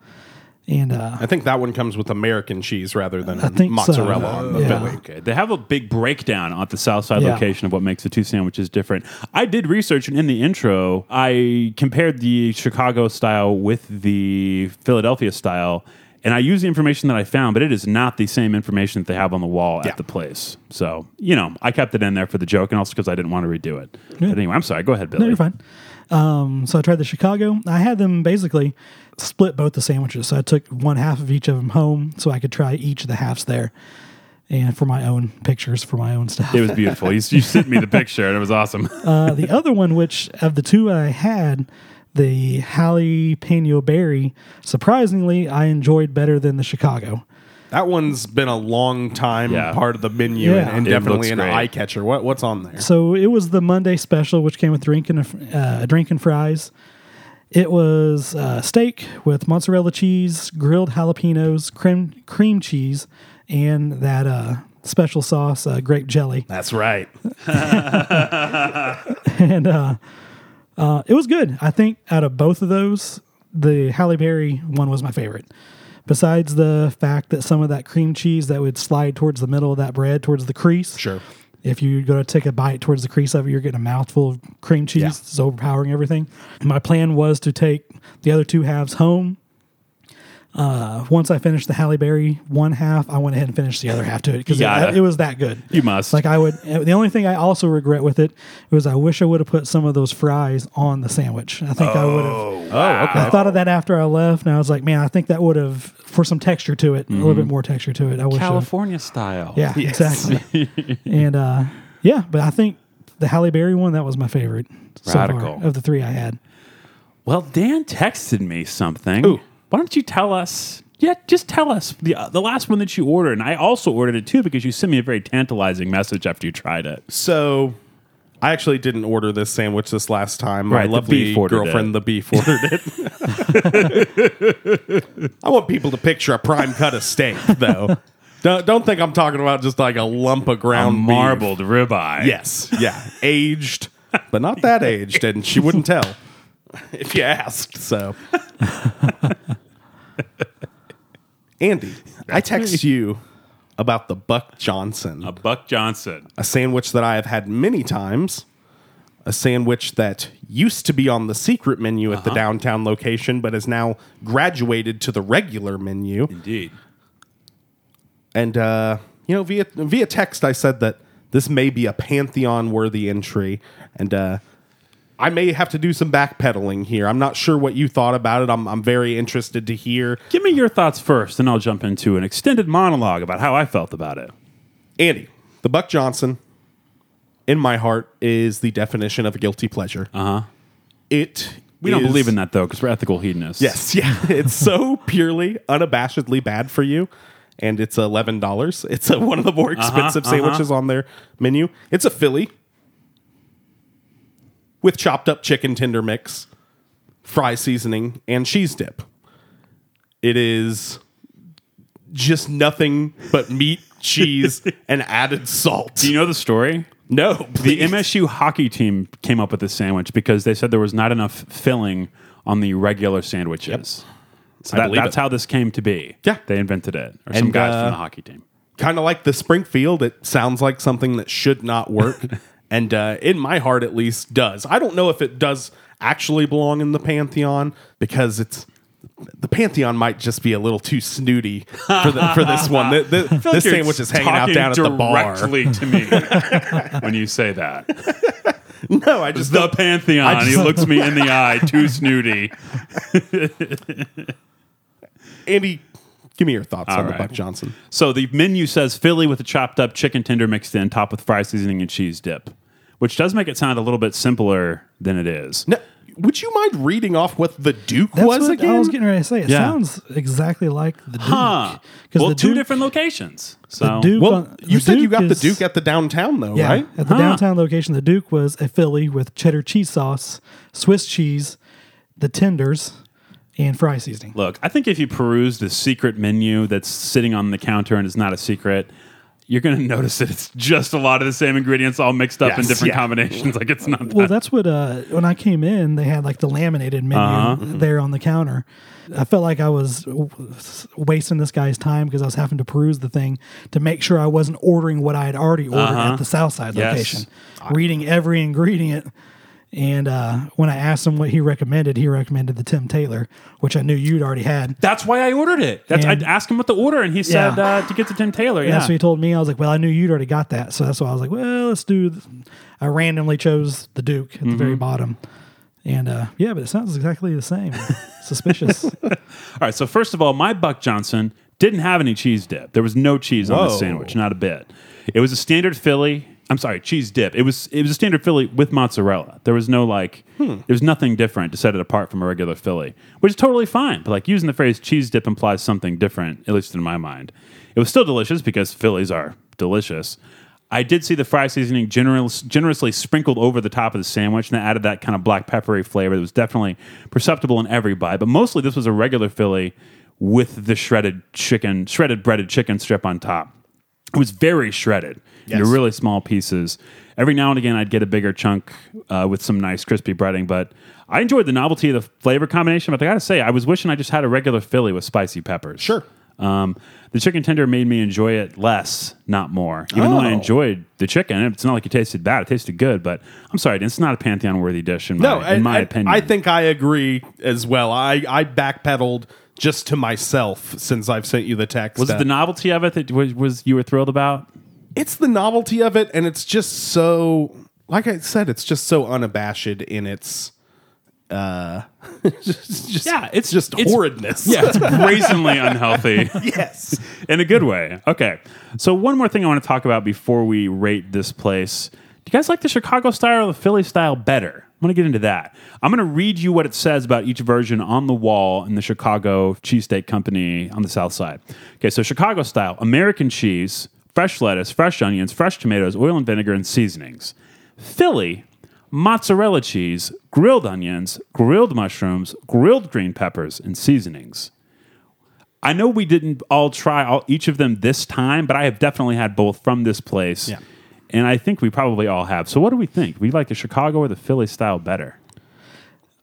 and uh, I think that one comes with American cheese rather than think so. mozzarella on the Yeah. Philly. Okay. They have a big breakdown at the South Side Yeah. location of what makes the two sandwiches different. I did research, and in the intro, I compared the Chicago style with the Philadelphia style, and I use the information that I found, but it is not the same information that they have on the wall Yeah. at the place. So, you know, I kept it in there for the joke and also because I didn't want to redo it. But anyway, I'm sorry. Go ahead, Billy. No, you're fine. Um, so I tried the Chicago. I had them basically split both the sandwiches. So I took one half of each of them home so I could try each of the halves there, and for my own pictures, for my own stuff. It was beautiful. you, you sent me the *laughs* picture, and it was awesome. Uh, the other one, which of the two I had, the jalapeno berry, surprisingly, I enjoyed better than the Chicago. That one's been a long time Yeah. part of the menu Yeah. and, and It definitely looks an great. eye catcher. What what's on there? So it was the Monday special, which came with drink and a, uh, drink and fries. It was uh, steak with mozzarella cheese, grilled jalapenos, cream cream cheese, and that uh, special sauce, uh, grape jelly. That's right. *laughs* and uh, uh, it was good. I think out of both of those, the Halle Berry one was my favorite. Besides the fact that some of that cream cheese that would slide towards the middle of that bread, towards the crease. Sure. If you go to take a bite towards the crease of it, you're getting a mouthful of cream cheese. Yeah. It's overpowering everything. My plan was to take the other two halves home. Uh, once I finished the Halle Berry one half, I went ahead and finished the other half to it because Gotta. it, it was that good. You must. Like I would. The only thing I also regret with it was I wish I would have put some of those fries on the sandwich. I think I would have. Oh, okay. I thought of that after I left, and I was like, man, I think that would have for some texture to it, a little bit more texture to it. I wish. I- California style. yeah, exactly. *laughs* and uh, yeah, but I think the Halle Berry one that was my favorite so far Radical. of the three I had. Well, Dan texted me something. Ooh. Why don't you tell us? Yeah, just tell us the uh, the last one that you ordered, and I also ordered it too because you sent me a very tantalizing message after you tried it. So I actually didn't order this sandwich this last time. My lovely beef girlfriend, it. the beef, ordered it. *laughs* I want people to picture a prime cut of steak, though. don't, don't think I'm talking about just like a lump of A ground beef. marbled ribeye. Yes, yeah, aged, but not that aged, and she wouldn't tell *laughs* if you asked. So, *laughs* Andy, I text you about the Buck Johnson, a Buck Johnson. a sandwich that I have had many times. A sandwich that used to be on the secret menu at the downtown location, but has now graduated to the regular menu. Indeed. And uh, you know, via via text, I said that this may be a pantheon worthy entry, and uh, I may have to do some backpedaling here. I'm not sure what you thought about it. I'm I'm very interested to hear. Give me your thoughts first, and I'll jump into an extended monologue about how I felt about it. Andy, the Buck Johnson, in my heart, is the definition of a guilty pleasure. Uh huh. It. We don't believe in that though, because we're ethical hedonists. Yes, *laughs* yeah. It's so purely, unabashedly bad for you. And it's eleven dollars. It's a, one of the more expensive sandwiches on their menu. It's a Philly with chopped up chicken tender mix, fry seasoning, and cheese dip. It is just nothing but meat, *laughs* cheese, and added salt. Do you know the story? no, The please. MSU hockey team came up with this sandwich because they said there was not enough filling on the regular sandwiches. So I that, believe that's it. how this came to be. Yeah. They invented it. Or some And, guys uh, from the hockey team. kind of like the Springfield, it sounds like something that should not work. *laughs* and uh, in my heart, at least, does. I don't know if it does actually belong in the Pantheon because it's. The Pantheon might just be a little too snooty for, the, for this one. The, the, *laughs* this sandwich is hanging out down at the bar. directly to me *laughs* when you say that. *laughs* No, I just The Pantheon. I he looks me in the eye, too snooty. Andy, give me your thoughts on the. Buck Johnson. So the menu says Philly with a chopped up chicken tender mixed in, topped with fry seasoning and cheese dip. which does make it sound a little bit simpler than it is. Now, would you mind reading off what the Duke That's was what again? I was getting ready to say. It Yeah. sounds exactly like the Duke. Huh. 'Cause Well, the two Duke- different locations. So The Duke. well, on- you the said you Duke got is- the Duke at the downtown though, Yeah, right? at the Huh. downtown location, the Duke was a Philly with cheddar cheese sauce, Swiss cheese, the tenders, and fry seasoning. Look, I think if you peruse the secret menu that's sitting on the counter and it's not a secret, you're going *laughs* to notice that it's just a lot of the same ingredients all mixed up in different yeah. combinations. *laughs* Like it's not. Well, that- that's what uh, when I came in, they had like the laminated menu Uh-huh. there on the counter. I felt like I was wasting this guy's time because I was having to peruse the thing to make sure I wasn't ordering what I had already ordered at the Southside Uh-huh. Yes. location, reading every ingredient. And uh, when I asked him what he recommended, he recommended the Tim Taylor, which I knew you'd already had. That's why I ordered it. That's And- I asked him what the order, and he said Yeah. uh, to get to Tim Taylor. And Yeah, that's what he told me. I was like, well, I knew you'd already got that. So that's why I was like, well, let's do. th- I randomly chose the Duke at the very Mm-hmm. bottom. And uh, yeah, but it sounds exactly the same. *laughs* Suspicious. All right. So first of all, my Buck Johnson didn't have any cheese dip. There was no cheese on the sandwich, not a bit. It was a standard Philly. I'm sorry, cheese dip. It was it was a standard Philly with mozzarella. There was no like, hmm. there was nothing different to set it apart from a regular Philly, which is totally fine. But like using the phrase cheese dip implies something different, at least in my mind. It was still delicious because Phillies are delicious. I did see the fry seasoning generous, generously sprinkled over the top of the sandwich, and that added that kind of black peppery flavor that was definitely perceptible in every bite. But mostly, this was a regular Philly with the shredded chicken, shredded breaded chicken strip on top. It was very shredded into really small pieces. Every now and again, I'd get a bigger chunk uh, with some nice crispy breading, but I enjoyed the novelty of the flavor combination. But I gotta say, I was wishing I just had a regular Philly with spicy peppers. Sure. Um, the chicken tender made me enjoy it less, not more. Even though I Oh. enjoyed the chicken, it's not like it tasted bad. It tasted good, but I'm sorry, it's not a pantheon worthy dish in my, No, in I, my I- opinion. I think I agree as well. I, I backpedaled just to myself since I've sent you the text. was it the novelty of it that was, was you were thrilled about? it's the novelty of it, and it's just so, like I said, it's just so unabashed in its, uh, *laughs* just, just- Yeah, it's- just it's- horridness. Yeah, it's brazenly *laughs* unhealthy. yes. in a good way. Okay. So one more thing I want to talk about before we rate this place. Do you guys like the Chicago style or the Philly style better? I'm going to get into that. I'm going to read you what it says about each version on the wall in the Chicago Cheesesteak Company on the south side. Okay, so Chicago style, American cheese, fresh lettuce, fresh onions, fresh tomatoes, oil and vinegar, and seasonings. Philly, mozzarella cheese, grilled onions, grilled mushrooms, grilled green peppers, and seasonings. I know we didn't all try all, each of them this time, but I have definitely had both from this place. Yeah. And I think we probably all have. So what do we think? We like the Chicago or the Philly style better?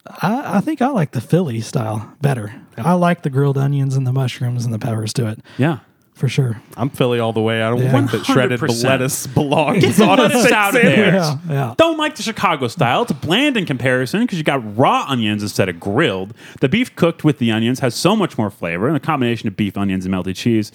I, I think I like the Philly style better. I like the grilled onions and the mushrooms and the peppers to it Yeah. for sure. I'm Philly all the way. I don't Yeah. think that *laughs* shredded 100%. lettuce *laughs* belongs Get the on a lettuce steak out of sandwich. Yeah, yeah. Don't like the Chicago style. It's bland in comparison because you got raw onions instead of grilled. The beef cooked with the onions has so much more flavor, and the combination of beef, onions, and melted cheese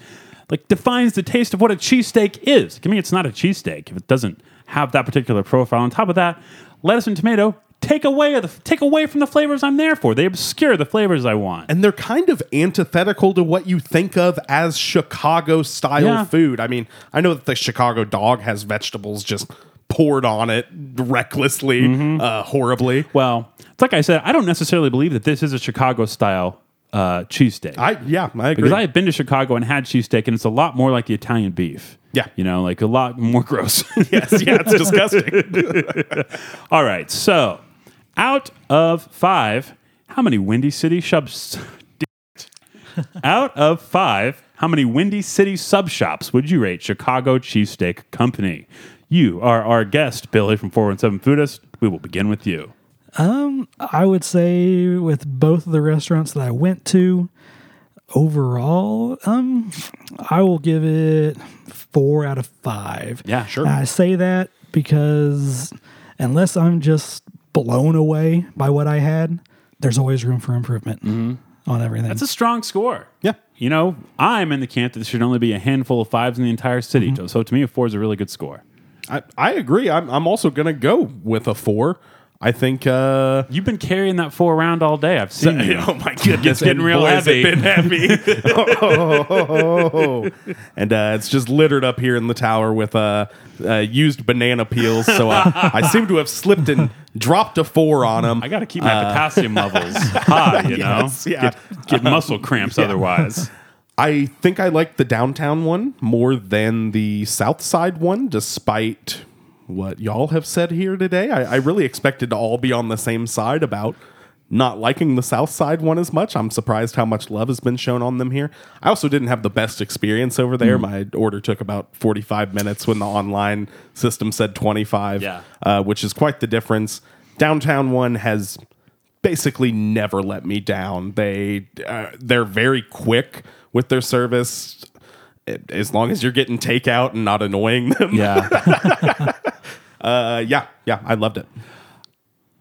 like defines the taste of what a cheesesteak is. To me, it's not a cheesesteak if it doesn't have that particular profile. On top of that, lettuce and tomato take away the take away from the flavors I'm there for. They obscure the flavors I want. And they're kind of antithetical to what you think of as Chicago style Yeah. food. I mean, I know that the Chicago dog has vegetables just poured on it recklessly, Mm-hmm. uh, horribly. well, it's like I said, I don't necessarily believe that this is a Chicago style uh, cheesesteak. I yeah, I agree. Because I have been to Chicago and had cheesesteak, and it's a lot more like the Italian beef. Yeah. You know, like a lot more gross. *laughs* yes, yeah, it's disgusting. *laughs* All right. So, out of five, how many Windy City shops? out of five, how many Windy City sub shops would you rate Chicago Cheesesteak Company? You are our guest, Billy from 417 Foodist. We will begin with you. I would say with both of the restaurants that I went to, overall, um, I will give it four out of five. Yeah, sure. And I say that because unless I'm just blown away by what I had, there's always room for improvement on everything. That's a strong score. Yeah. You know, I'm in the camp that there should only be a handful of fives in the entire city. Mm-hmm. So to me, a four is a really good score. I, I agree. I'm, I'm also going to go with a four. I think. Uh, You've been carrying that four around all day. I've seen you. *laughs* oh my goodness, It's getting and real boy, heavy. been heavy. Oh, *laughs* *laughs* and uh, it's just littered up here in the tower with uh, uh, used banana peels. So uh, I seem to have slipped and dropped a four on them. I got to keep my potassium levels high, you know? Yes, yeah. Get, get muscle cramps otherwise. I think I like the downtown one more than the south side one, despite what y'all have said here today. I, I really expected to all be on the same side about not liking the south side one as much. I'm surprised how much love has been shown on them here. I also didn't have the best experience over there. My order took about 45 minutes when the online system said 25, Yeah. uh, which is quite the difference. Downtown one has basically never let me down. They uh, they're very quick with their service. As long as you're getting takeout and not annoying them, Yeah. *laughs* uh, yeah, yeah, I loved it.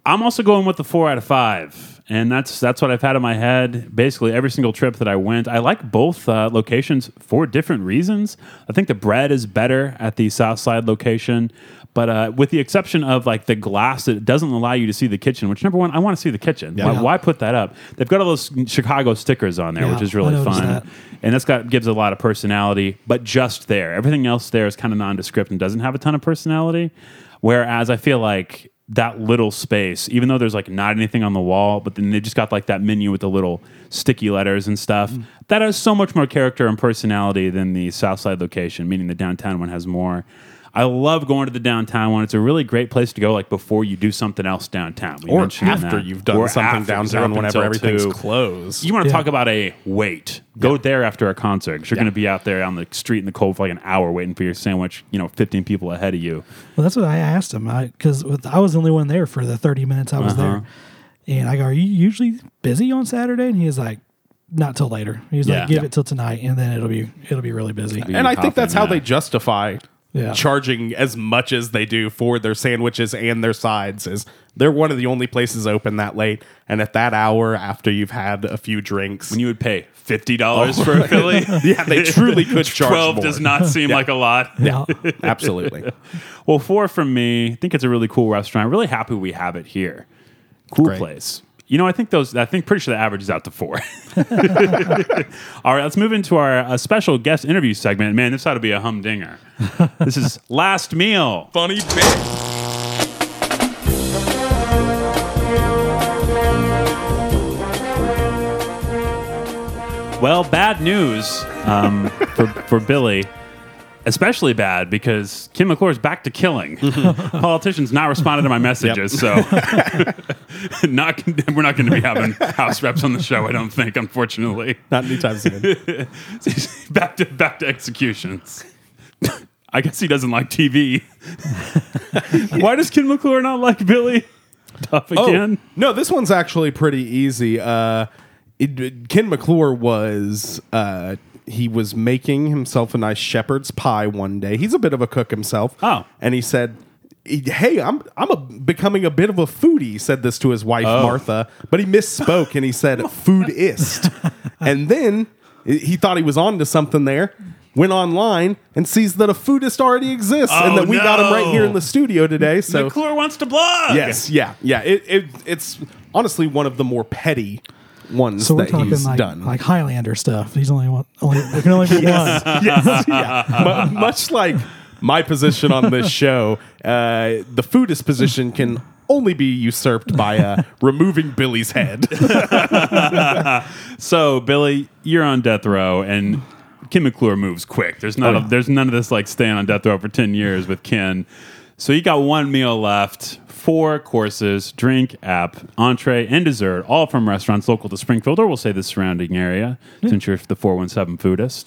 I'm also going with the four out of five, and that's that's what I've had in my head. Basically, every single trip that I went, I like both uh, locations for different reasons. I think the bread is better at the South Side location, but uh, with the exception of like the glass that doesn't allow you to see the kitchen. Which number one, I want to see the kitchen. Why, Yeah. why put that up? They've got all those Chicago stickers on there, Yeah, which is really fun. that. And that's got gives a lot of personality, but just there. Everything else there is kind of nondescript and doesn't have a ton of personality. Whereas I feel like that little space, even though there's like not anything on the wall, but then they just got like that menu with the little sticky letters and stuff. Mm. That has so much more character and personality than the South Side location, meaning the downtown one has more. I love going to the downtown one. It's a really great place to go, like before you do something else downtown. We Or after that. you've done Or something after, 'cause they're downtown up whenever until everything's two. closed. You want to Yeah. talk about a wait? Go there after a concert. 'cause You're going to be out there on the street in the cold for like an hour waiting for your sandwich. You know, 15 people ahead of you. Well, that's what I asked him because I, was the only one there for the 30 minutes I was Uh-huh. there. And I go, Are you usually busy on Saturday? And he was like, Not till later. He's Yeah. like, Give Yeah. it till tonight, and then it'll be it'll be really busy. and I think that's how confident they justify Yeah. charging as much as they do for their sandwiches and their sides. Is they're one of the only places open that late, and at that hour after you've had a few drinks, When you would pay $50 for a Philly, *laughs* yeah, they truly could *laughs* charge 12 more. does not seem like a lot. *laughs* Yeah. Absolutely. Well, four from me. I think it's a really cool restaurant. Really happy we have it here. Cool Great. place. You know, I think those. I think pretty sure the average is out to four. *laughs* All right, let's move into our uh, special guest interview segment. Man, this ought to be a humdinger. *laughs* this is last meal. Funny bit. Well, bad news um, for for Billy. Especially bad because Ken McClure is back to killing. *laughs* Politicians not responding to my messages, so *laughs* not we're not going to be having house reps on the show. I don't think, unfortunately. Not anytime soon. *laughs* back to back to executions. I guess he doesn't like TV. Why does Ken McClure not like Billy? Tough again. Oh, no, this one's actually pretty easy. Uh, it, Ken McClure was uh, he was making himself a nice shepherd's pie one day. He's a bit of a cook himself. Oh. and he said. Hey, I'm I'm a, becoming a bit of a foodie. He said this to his wife Oh. Martha, but he misspoke and he said *laughs* foodist. and then he thought he was on to something there. Went online and sees that a foodist already exists, and Oh, that we got him right here in the studio today. So McClure wants to blog. Yes, yeah, yeah. It, it it's honestly one of the more petty ones So we're that talking he's like done. like Highlander stuff. He's only one. Only there can only be *laughs* one. *laughs* yes, yeah. Mu- much like my position on this show, uh, the foodist position can only be usurped by uh, removing Billy's head. *laughs* So Billy, you're on death row, and Ken McClure moves quick. There's not. Oh, a, there's none of this like staying on death row for ten years with Ken. So you got one meal left, four courses, drink, app, entree, and dessert, all from restaurants local to Springfield, or we'll say the surrounding area, since you're the 417 foodist.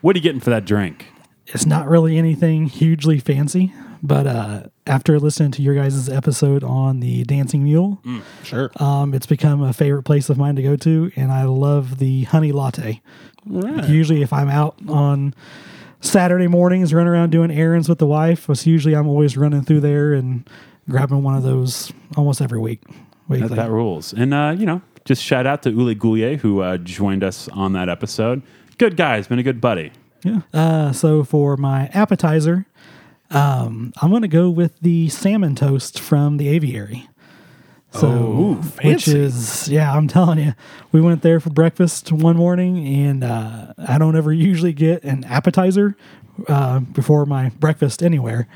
What are you getting for that drink? It's not really anything hugely fancy, but uh, after listening to your guys' episode on the Dancing Mule, sure. um, it's become a favorite place of mine to go to, and I love the honey latte. Usually, if I'm out on Saturday mornings running around doing errands with the wife, it's usually I'm always running through there and grabbing one of those almost every week. That, that rules. And, uh, you know, just shout out to Uli Goulier, who uh, joined us on that episode. Good guy. He's been a good buddy. Yeah. Uh, so for my appetizer, um, I'm going to go with the salmon toast from the aviary. So, Ooh, which is yeah, I'm telling you, we went there for breakfast one morning, and uh, I don't ever usually get an appetizer uh, before my breakfast anywhere,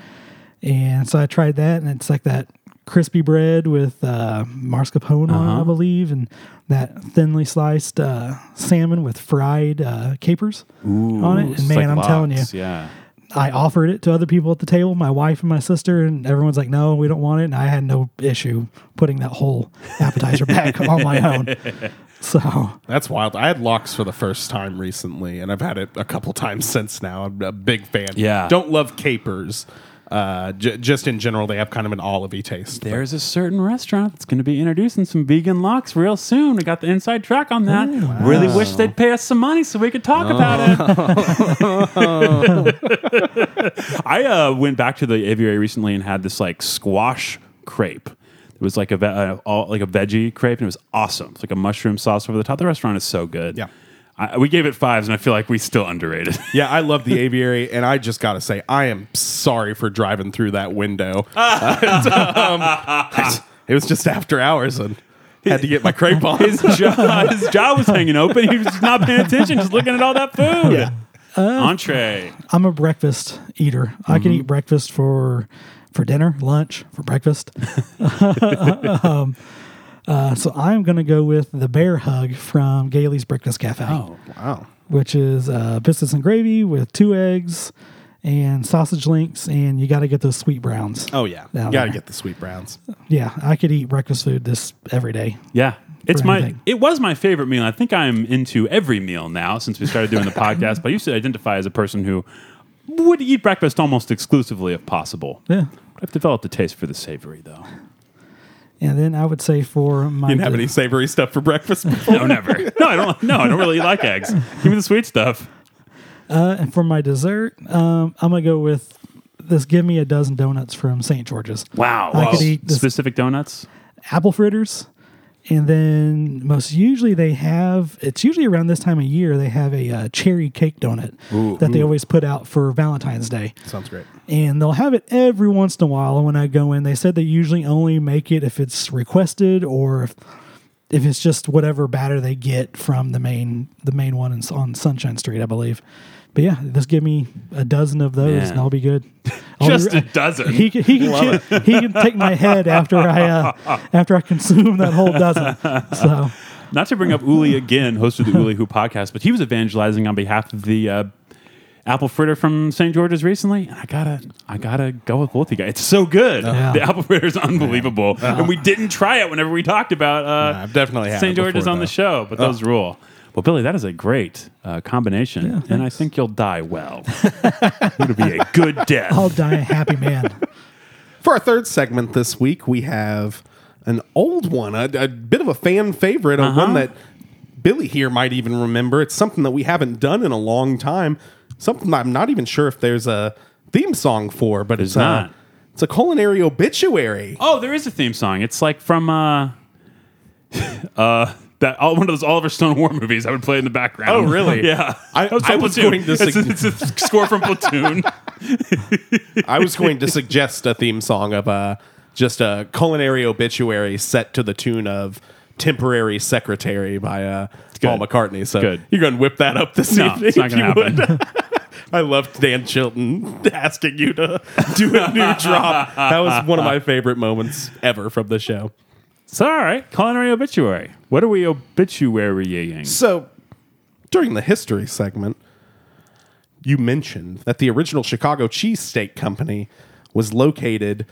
and so I tried that, and it's like that crispy bread with uh, mascarpone on it, I believe, and that thinly sliced uh, salmon with fried uh, capers on it. And man, like I'm telling you, Yeah. I offered it to other people at the table, my wife and my sister, and everyone's like, "No, we don't want it." And I had no issue putting that whole appetizer back *laughs* on my own. So That's wild. I had lox for the first time recently, and I've had it a couple times *laughs* since now. I'm a big fan. Yeah. Don't love capers. Uh, j- just in general, they have kind of an olivey taste. but- There's a certain restaurant that's going to be introducing some vegan lox real soon. We got the inside track on that. Really wish they'd pay us some money so we could talk about it. *laughs* I uh, went back to the aviary recently and had this like squash crepe. It was like a ve- uh, all, like a veggie crepe, and it was awesome. It's like a mushroom sauce over the top. The restaurant is so good. Yeah. I, we gave it fives, and I feel like we still underrated. *laughs* Yeah, I love the aviary, and I just got to say, I am sorry for driving through that window. And, *laughs* *laughs* um, it was just after hours, and had to get my crepe on. his jaw, his jaw was hanging open. He was just not paying attention, just looking at all that food. Yeah. Entree. I'm a breakfast eater. I can eat breakfast for for dinner, lunch, for breakfast. um, uh, so I'm going to go with the bear hug from Gailey's Breakfast Cafe. Oh, wow. which is uh, biscuits and gravy with two eggs and sausage links, and you got to get those sweet browns. Oh, yeah. You got to get the sweet browns. Yeah, I could eat breakfast food this every day. Yeah. It's my it was my favorite meal. I think I'm into every meal now since we started doing the *laughs* podcast. But I used to identify as a person who would eat breakfast almost exclusively if possible. Yeah. I've developed a taste for the savory though. And then I would say for my You didn't have any savory stuff for breakfast before? No, never. *laughs* No, I don't. No, I don't really like eggs. Give me the sweet stuff. uh, and for my dessert, um, I'm gonna go with this. Give me a dozen donuts from St. George's. Wow. I Whoa. could eat this specific donuts. apple fritters. And then most usually they have it's usually around this time of year they have a uh, cherry cake donut that they always put out for Valentine's Day. Sounds great. and they'll have it every once in a while. And when I go in, they said they usually only make it if it's requested or if, if it's just whatever batter they get from the main the main one on Sunshine Street, I believe. But yeah, just give me a dozen of those, Man. and I'll be good. *laughs* I'll Just be- a dozen. He *laughs* can, he can he can take my head after I uh, *laughs* after I consume that whole dozen. So Not to bring up Uli again, host of the Uli Who podcast, but he was evangelizing on behalf of the uh, apple fritter from St. George's recently. And I gotta, I gotta go with both you guys. It's so good. Yeah. The apple fritter is unbelievable, and we didn't try it whenever we talked about uh, I've definitely had St. George's before, on the show, but those rule. Well, Billy, that is a great uh, combination, and I think you'll die well. *laughs* It'll be a good death. I'll die a happy man. *laughs* For our third segment this week, we have an old one, a, a bit of a fan favorite, a Uh-huh. one that Billy here might even remember. It's something that we haven't done in a long time. Something I'm not even sure if there's a theme song for, but it's not. Uh, it's a culinary obituary. Oh, there is a theme song. It's like from uh, *laughs* uh, that all, one of those Oliver Stone war movies. I would play in the background. Oh, really? *laughs* yeah. I- it's I was going to It's, sug- it's a score from Platoon. *laughs* I was going to suggest a theme song of uh, just a culinary obituary set to the tune of "Temporary Secretary" by uh, Paul. McCartney. So Good. you're going to whip that up this No, evening. it's not if gonna would. *laughs* I loved Dan Chilton asking you to do a new drop. That was one of my favorite moments ever from the show. It's all right. Culinary obituary. What are we obituarying? So, during the history segment, you mentioned that the original Chicago Cheesesteak Company was located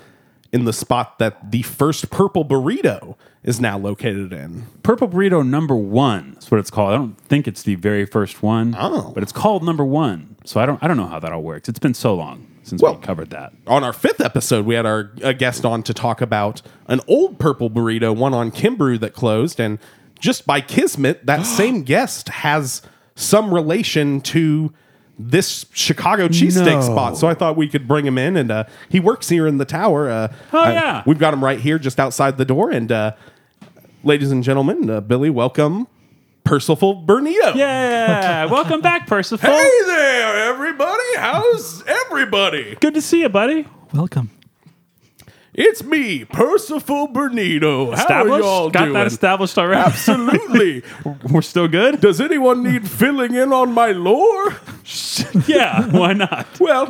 in the spot that the first purple burrito is now located in. Purple Burrito number one. That's what it's called. I don't think it's the very first one. Oh. But it's called number one. So I don't I don't know how that all works. It's been so long since Well- we covered that. On our fifth episode, we had our a guest on to talk about an old purple burrito, one on Kimbrough that closed, and just by kismet, that *gasps* same guest has some relation to this Chicago cheesesteak No. spot. So I thought we could bring him in, and uh, he works here in the tower. Uh, Oh, uh, yeah. we've got him right here, just outside the door. And uh, ladies and gentlemen, uh, Billy, welcome, Percival Bernito. Yeah. Welcome back, Percival. Hey there, everybody! How's everybody? Good to see you, buddy. Welcome. It's me, Percival Bernito. How are y'all Got doing? that established already? Absolutely. *laughs* We're still good? Does anyone need filling in on my lore? *laughs* yeah, why not? Well,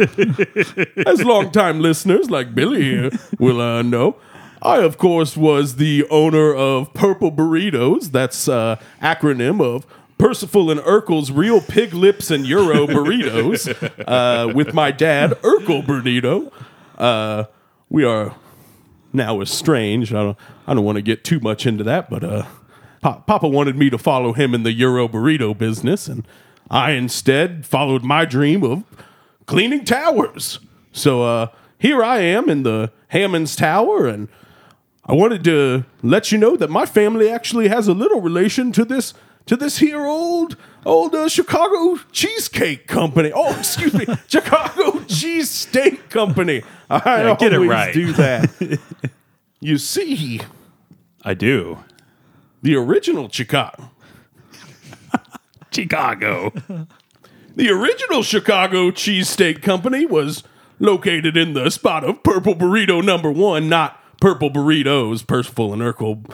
as longtime listeners like Billy here will uh, know, I, of course, was the owner of Purple Burritos. That's uh, acronym of Percival and Urkel's Real Pig Lips and Euro Burritos uh, with my dad, Urkel Bernito. Uh, we are now estranged. I don't, I don't want to get too much into that, but uh, Pa- Papa wanted me to follow him in the Euro burrito business, and I instead followed my dream of cleaning towers. So uh, here I am in the Hammons Tower, and I wanted to let you know that my family actually has a little relation to this to this here old old uh, Chicago cheesecake company. Oh, excuse me, *laughs* Chicago cheesesteak company. I Yeah, get it right. do that. *laughs* you see, I do. the original Chicago. *laughs* Chicago. The original Chicago Cheesesteak Company was located in the spot of Purple Burrito number one, not Purple Burritos, Percival and Urkel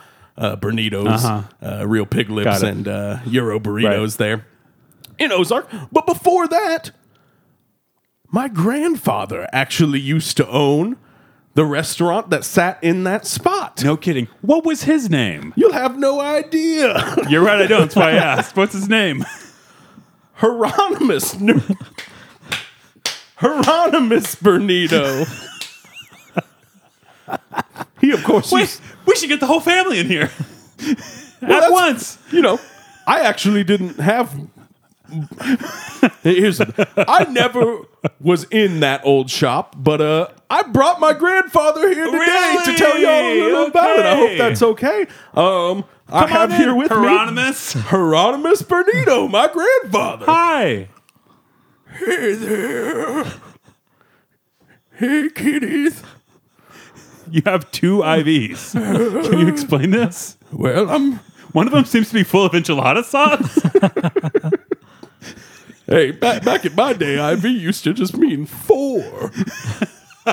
uh, Burritos, uh real pig lips and uh, Euro burritos Right. there in Ozark. But before that, my grandfather actually used to own the restaurant that sat in that spot. No kidding. What was his name? You'll have no idea. *laughs* You're right, I don't. That's why I asked. What's his name? *laughs* Hieronymus. *laughs* Hieronymus Bernito. He, of course, Wait, we should get the whole family in here *laughs* at once. you know, I actually didn't have. Here's the- I never was in that old shop, but uh, I brought my grandfather here today to tell y'all a little Really? about it. I hope Okay. that's okay. Um, I Come have here with Hieronymus. me Hieronymus Bernito, my grandfather. Hi. Hey there. Hey, kitties. *laughs* You have two IVs. Can you explain this? Well, I'm. One of them seems to be full of enchilada sauce. *laughs* Hey, back back in my day, IV used to just mean four. *laughs*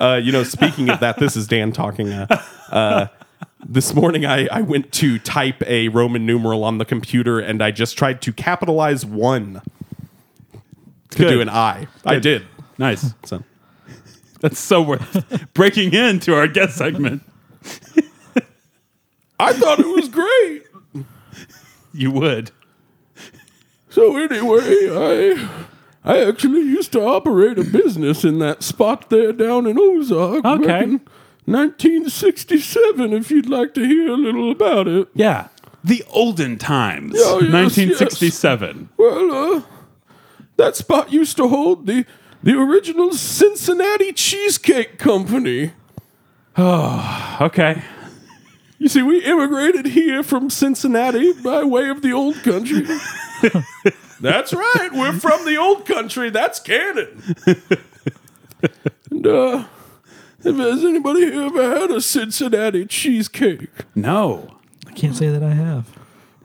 uh, you know, speaking of that, this is Dan talking. Uh, uh, this morning, I, I went to type a Roman numeral on the computer, and I just tried to capitalize one to Good. do an I. I did. nice. So. That's so worth *laughs* breaking into our guest segment. *laughs* I thought it was great. You would. So anyway, I I actually used to operate a business in that spot there down in Ozark. back Okay. in 1967, if you'd like to hear a little about it. Yeah. The olden times. Oh, yes, 1967. Well, uh, that spot used to hold the the original Cincinnati Cheesecake Company. Oh, okay. You see, we immigrated here from Cincinnati by way of the old country. *laughs* That's right. We're from the old country. That's canon. and, uh, has anybody here ever had a Cincinnati cheesecake? No. I can't say that I have.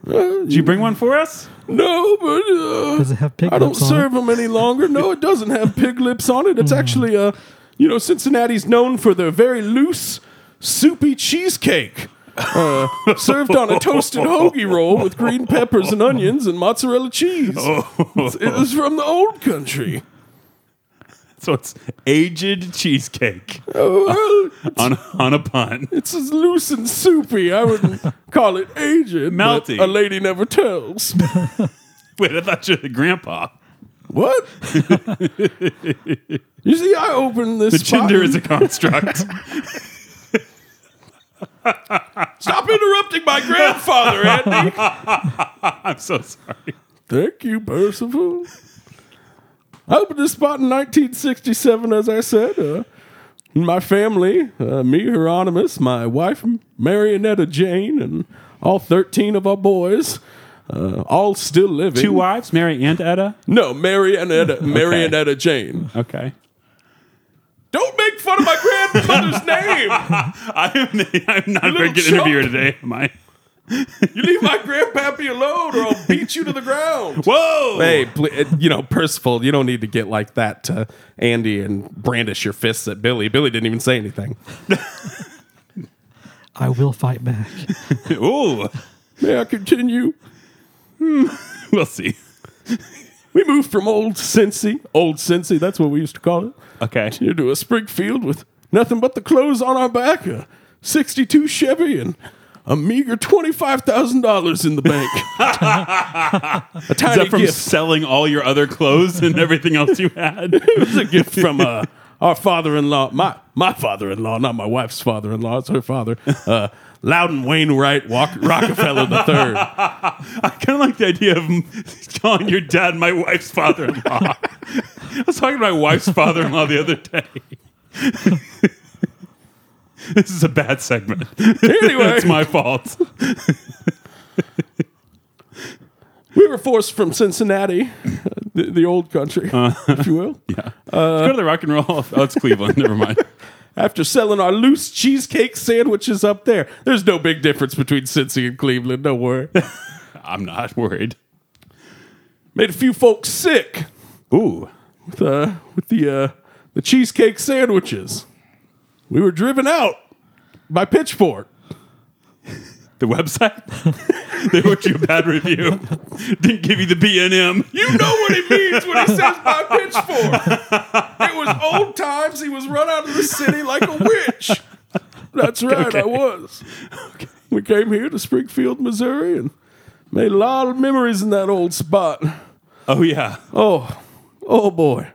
Uh, Did you bring one for us? no, but, uh, Does it have pig lips? I don't lips on serve them any longer. No, it doesn't have pig lips on it. It's actually, uh, you know, Cincinnati's known for their very loose, soupy cheesecake. Uh, served on a toasted hoagie roll with green peppers and onions and mozzarella cheese. It was from the old country. So it's aged cheesecake *laughs* Oh, well, on, on a pun. it's as loose and soupy. I wouldn't *laughs* call it aged. but Melty. A lady never tells. *laughs* Wait, I thought you were the grandpa. What? you see, I opened this. The spot gender is a construct. Stop interrupting my grandfather, Andy. I'm so sorry. Thank you, Percival. I opened this spot in 1967, as I said. Uh, my family, uh, me, Hieronymus, my wife, Marionetta Jane, and all 13 of our boys, uh, all still living. Two wives, Mary and Etta. No, Marionetta, *laughs* Marionetta Jane. Okay. Don't make fun of my grandmother's name. *laughs* I am, I'm not a very good interviewer today, am I? *laughs* You leave my grandpappy alone, or I'll beat you to the ground. *laughs* Whoa! Hey, uh, you know, Percival, you don't need to get like that to Andy and brandish your fists at Billy. Billy didn't even say anything. I will fight back. *laughs* Ooh, May I continue? we'll see. We moved from old Cincy, old Cincy, that's what we used to call it, Okay. here to a Springfield with nothing but the clothes on our back, a 62 Chevy, and a meager $25,000 in the bank. *laughs* a Is that from gift. selling all your other clothes and everything else you had? *laughs* it was a gift from uh, our father-in-law, my my father-in-law, not my wife's father-in-law. It's her father, uh, Loudon Wainwright Walk- Rockefeller III. *laughs* I kind of like the idea of calling your dad my wife's father-in-law. I was talking to my wife's father-in-law the other day. *laughs* this is a bad segment. Anyway, It's my fault. we were forced from Cincinnati, the, the old country, if you will. *laughs* Yeah. Go to the rock and roll. Oh, it's Cleveland. Never mind. After selling our loose cheesecake sandwiches up there, there's no big difference between Cincy and Cleveland. Don't worry. *laughs* I'm not worried. Made a few folks sick Ooh. with, uh, with the uh, the cheesecake sandwiches. We were driven out by Pitchfork. The website? *laughs* they wrote you a bad review. Didn't give you the BNM. You know what he means when he says by pitchfork. It was old times. He was run out of the city like a witch. That's right, I was. We came here to Springfield, Missouri, and made a lot of memories in that old spot. Oh, yeah. Oh, oh boy.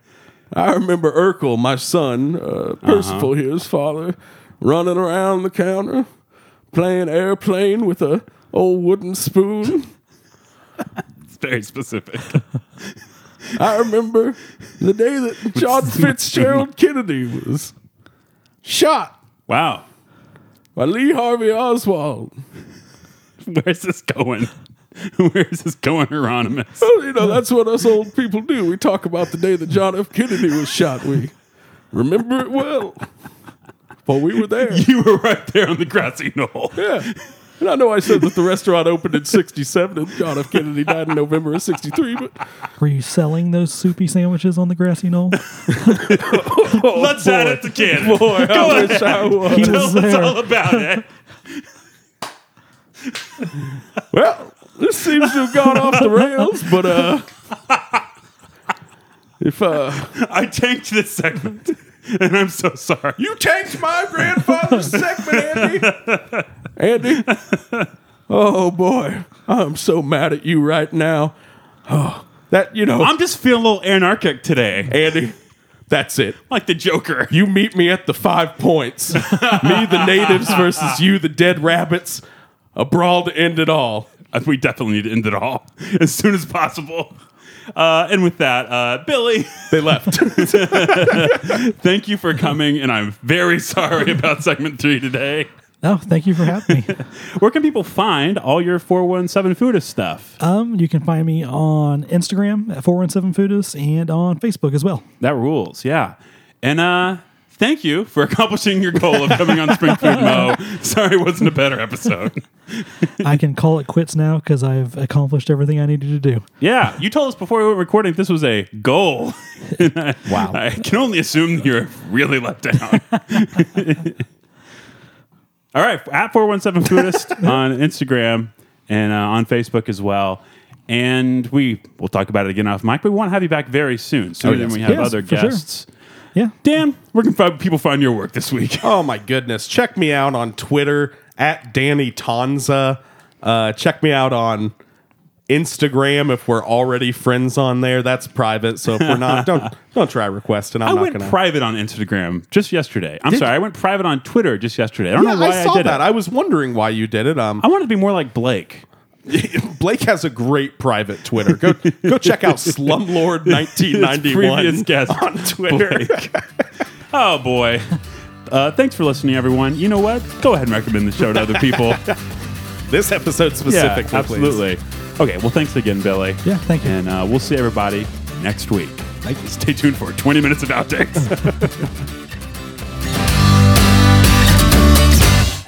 I remember Urkel, my son, uh, Percival, his father, running around the counter, playing airplane with a old wooden spoon. It's very specific. I remember the day that John Fitzgerald Kennedy was shot Wow. by Lee Harvey Oswald. Where's this going? *laughs* Where is this going, Hieronymus? Well, you know, that's what us old people do. We talk about the day that John F. Kennedy was shot. We remember it well. Well, we were there. *laughs* You were right there on the grassy knoll. Yeah. And I know I said that the restaurant opened in 67 and John F. Kennedy died in November of 63, but Were you selling those soupy sandwiches on the grassy knoll? *laughs* Let's add it to canon. boy, I wish I was. He Tell was us there. all about it. Well, this seems to have gone off the rails, but uh if uh I tanked this segment, *laughs* and I'm so sorry. you tanked my grandfather's segment, Andy. *laughs* Andy. Oh boy. I'm so mad at you right now. Oh, that you know, I'm just feeling a little anarchic today, Andy. That's it. like the Joker. You meet me at the five points. me, the natives, versus you, the dead rabbits. A brawl to end it all. Uh, We definitely need to end it all *laughs* as soon as possible. Uh, and with that, uh, Billy, *laughs* They left. *laughs* thank you for coming, and I'm very sorry about segment three today. Oh, thank you for having me. *laughs* Where can people find all your 417 Foodist stuff? Um, you can find me on Instagram at 417 Foodist and on Facebook as well. That rules, yeah. And uh, thank you for *laughs* accomplishing your goal of coming on Spring Food Mo. Sorry it wasn't a better episode. I can call it quits now because I've accomplished everything I needed to do. Yeah, you told us before we were recording this was a goal. *laughs* wow. I can only assume you're really let down. *laughs* All right, at 417 Foodist on Instagram and uh, on Facebook as well. And we will talk about it again off mic, but we want to have you back very soon, sooner yes. than we have Yes, other guests. sure. Guests. Yeah. Dan, where can fi- people find your work this week? Oh my goodness! Check me out on Twitter at Danny Tonza. Uh, check me out on Instagram if we're already friends on there. That's private, so if we're not, don't *laughs* don't try requesting. I'm I not went gonna. private on Instagram just yesterday. I'm Did sorry, you? I went private on Twitter just yesterday. I don't yeah, know why I I, did that. it. I was wondering why you did it. Um, I wanted to be more like Blake. *laughs* Blake has a great private Twitter. Go go check out *laughs* Slumlord His 1991 guest on Twitter. *laughs* Oh boy. Uh, thanks for listening, everyone. You know what? Go ahead and recommend the show to other people. This episode specifically, yeah, absolutely. Okay, well, thanks again, Billy. Yeah, thank you. And uh, we'll see everybody next week. Stay tuned for 20 minutes of outtakes.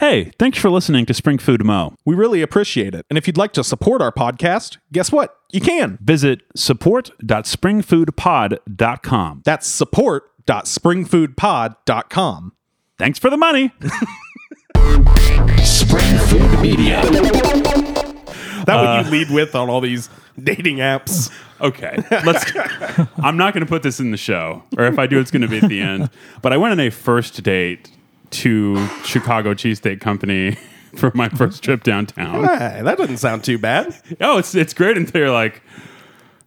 Hey, Hey, thanks for listening to Spring Food Mo. We really appreciate it. And if you'd like to support our podcast, guess what? You can. Visit support.springfoodpod.com. That's support.springfoodpod.com. Thanks for the money. *laughs* Spring Food Media. That what you uh. lead with on all these dating apps. Okay, let's. *laughs* I'm not going to put this in the show, or if I do, it's going to be at the end. But I went on a first date to Chicago Cheesesteak Company *laughs* for my first trip downtown. Hey, that doesn't sound too bad. Oh, it's it's great until you're like,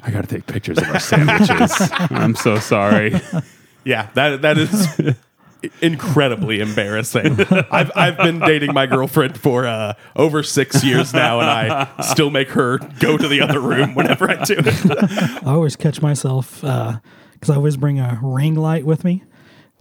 I got to take pictures of our sandwiches. *laughs* I'm so sorry. Yeah, that that is incredibly embarrassing. *laughs* I've I've been dating my girlfriend for uh, over six years now, and I still make her go to the other room whenever I do it. I always catch myself because I always bring a ring light with me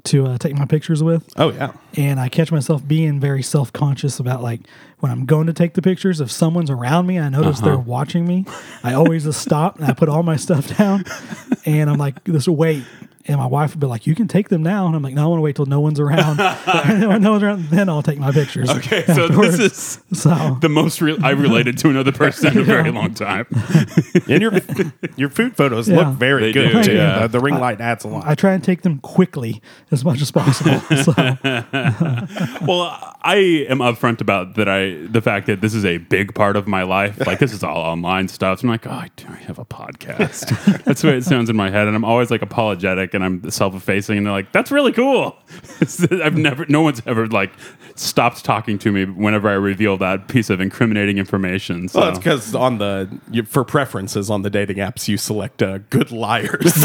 to uh, take my pictures with. Oh yeah, and I catch myself being very self conscious about like when I'm going to take the pictures. If someone's around me, I notice they're watching me. I always just stop and I put all my stuff *laughs* down, and I'm like, "This wait." And my wife would be like, "You can take them now," and I'm like, "No, I want to wait till no one's around. then *laughs* *laughs* when no one's around, then I'll take my pictures." Okay, so this is so the most real I've related to another person in a very *laughs* long time. and your your food photos Yeah. look very They good. do, yeah. The, the ring light adds a lot. I try and take them quickly as much as possible. so Well, I am upfront about that. I the fact that this is a big part of my life. Like this is all online stuff. So I'm like, oh, I do I have a podcast. That's the way it sounds in my head, and I'm always like apologetic and I'm self-effacing. And they're like, that's really cool. *laughs* I've never, no one's ever like stopped talking to me whenever I reveal that piece of incriminating information. So. well, it's because on the you, for preferences on the dating apps, you select uh, good liars. *laughs* *laughs*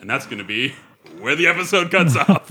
and that's going to be where the episode cuts off.